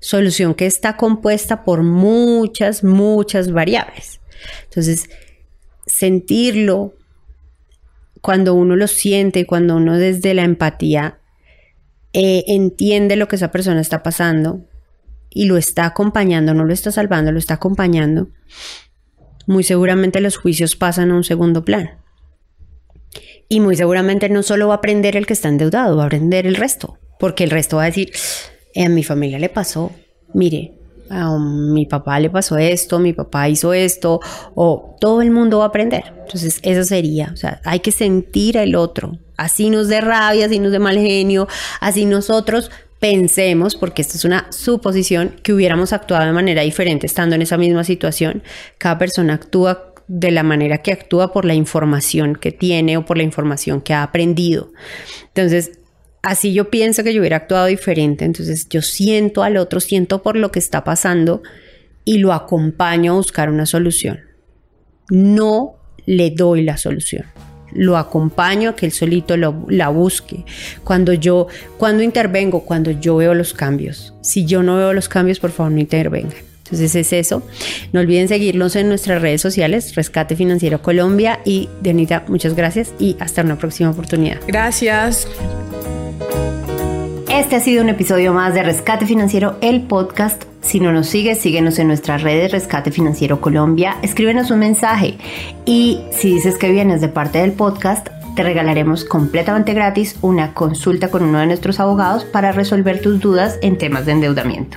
Solución que está compuesta por muchas, muchas variables. Entonces, sentirlo, cuando uno lo siente, cuando uno desde la empatía eh, entiende lo que esa persona está pasando y lo está acompañando, no lo está salvando, lo está acompañando, muy seguramente los juicios pasan a un segundo plano. Y muy seguramente no solo va a aprender el que está endeudado, va a aprender el resto, porque el resto va a decir, eh, a mi familia le pasó, mire, mi papá le pasó esto, mi papá hizo esto, o todo el mundo va a aprender. Entonces, eso sería, o sea, hay que sentir al otro, así nos dé rabia, así nos dé mal genio, así nosotros pensemos, porque esta es una suposición, que hubiéramos actuado de manera diferente estando en esa misma situación. Cada persona actúa de la manera que actúa por la información que tiene o por la información que ha aprendido. Entonces, así yo pienso que yo hubiera actuado diferente. Entonces, yo siento al otro, siento por lo que está pasando y lo acompaño a buscar una solución. No le doy la solución lo acompaño a que él solito la busque. Cuando yo, cuando intervengo, cuando yo veo los cambios. Si yo no veo los cambios, por favor no intervengan. Entonces es eso. No olviden seguirnos en nuestras redes sociales, Rescate Financiero Colombia. Y Denita, muchas gracias y hasta una próxima oportunidad. Gracias. Este ha sido un episodio más de Rescate Financiero, el podcast. Si no nos sigues, síguenos en nuestras redes Rescate Financiero Colombia, escríbenos un mensaje y si dices que vienes de parte del podcast, te regalaremos completamente gratis una consulta con uno de nuestros abogados para resolver tus dudas en temas de endeudamiento.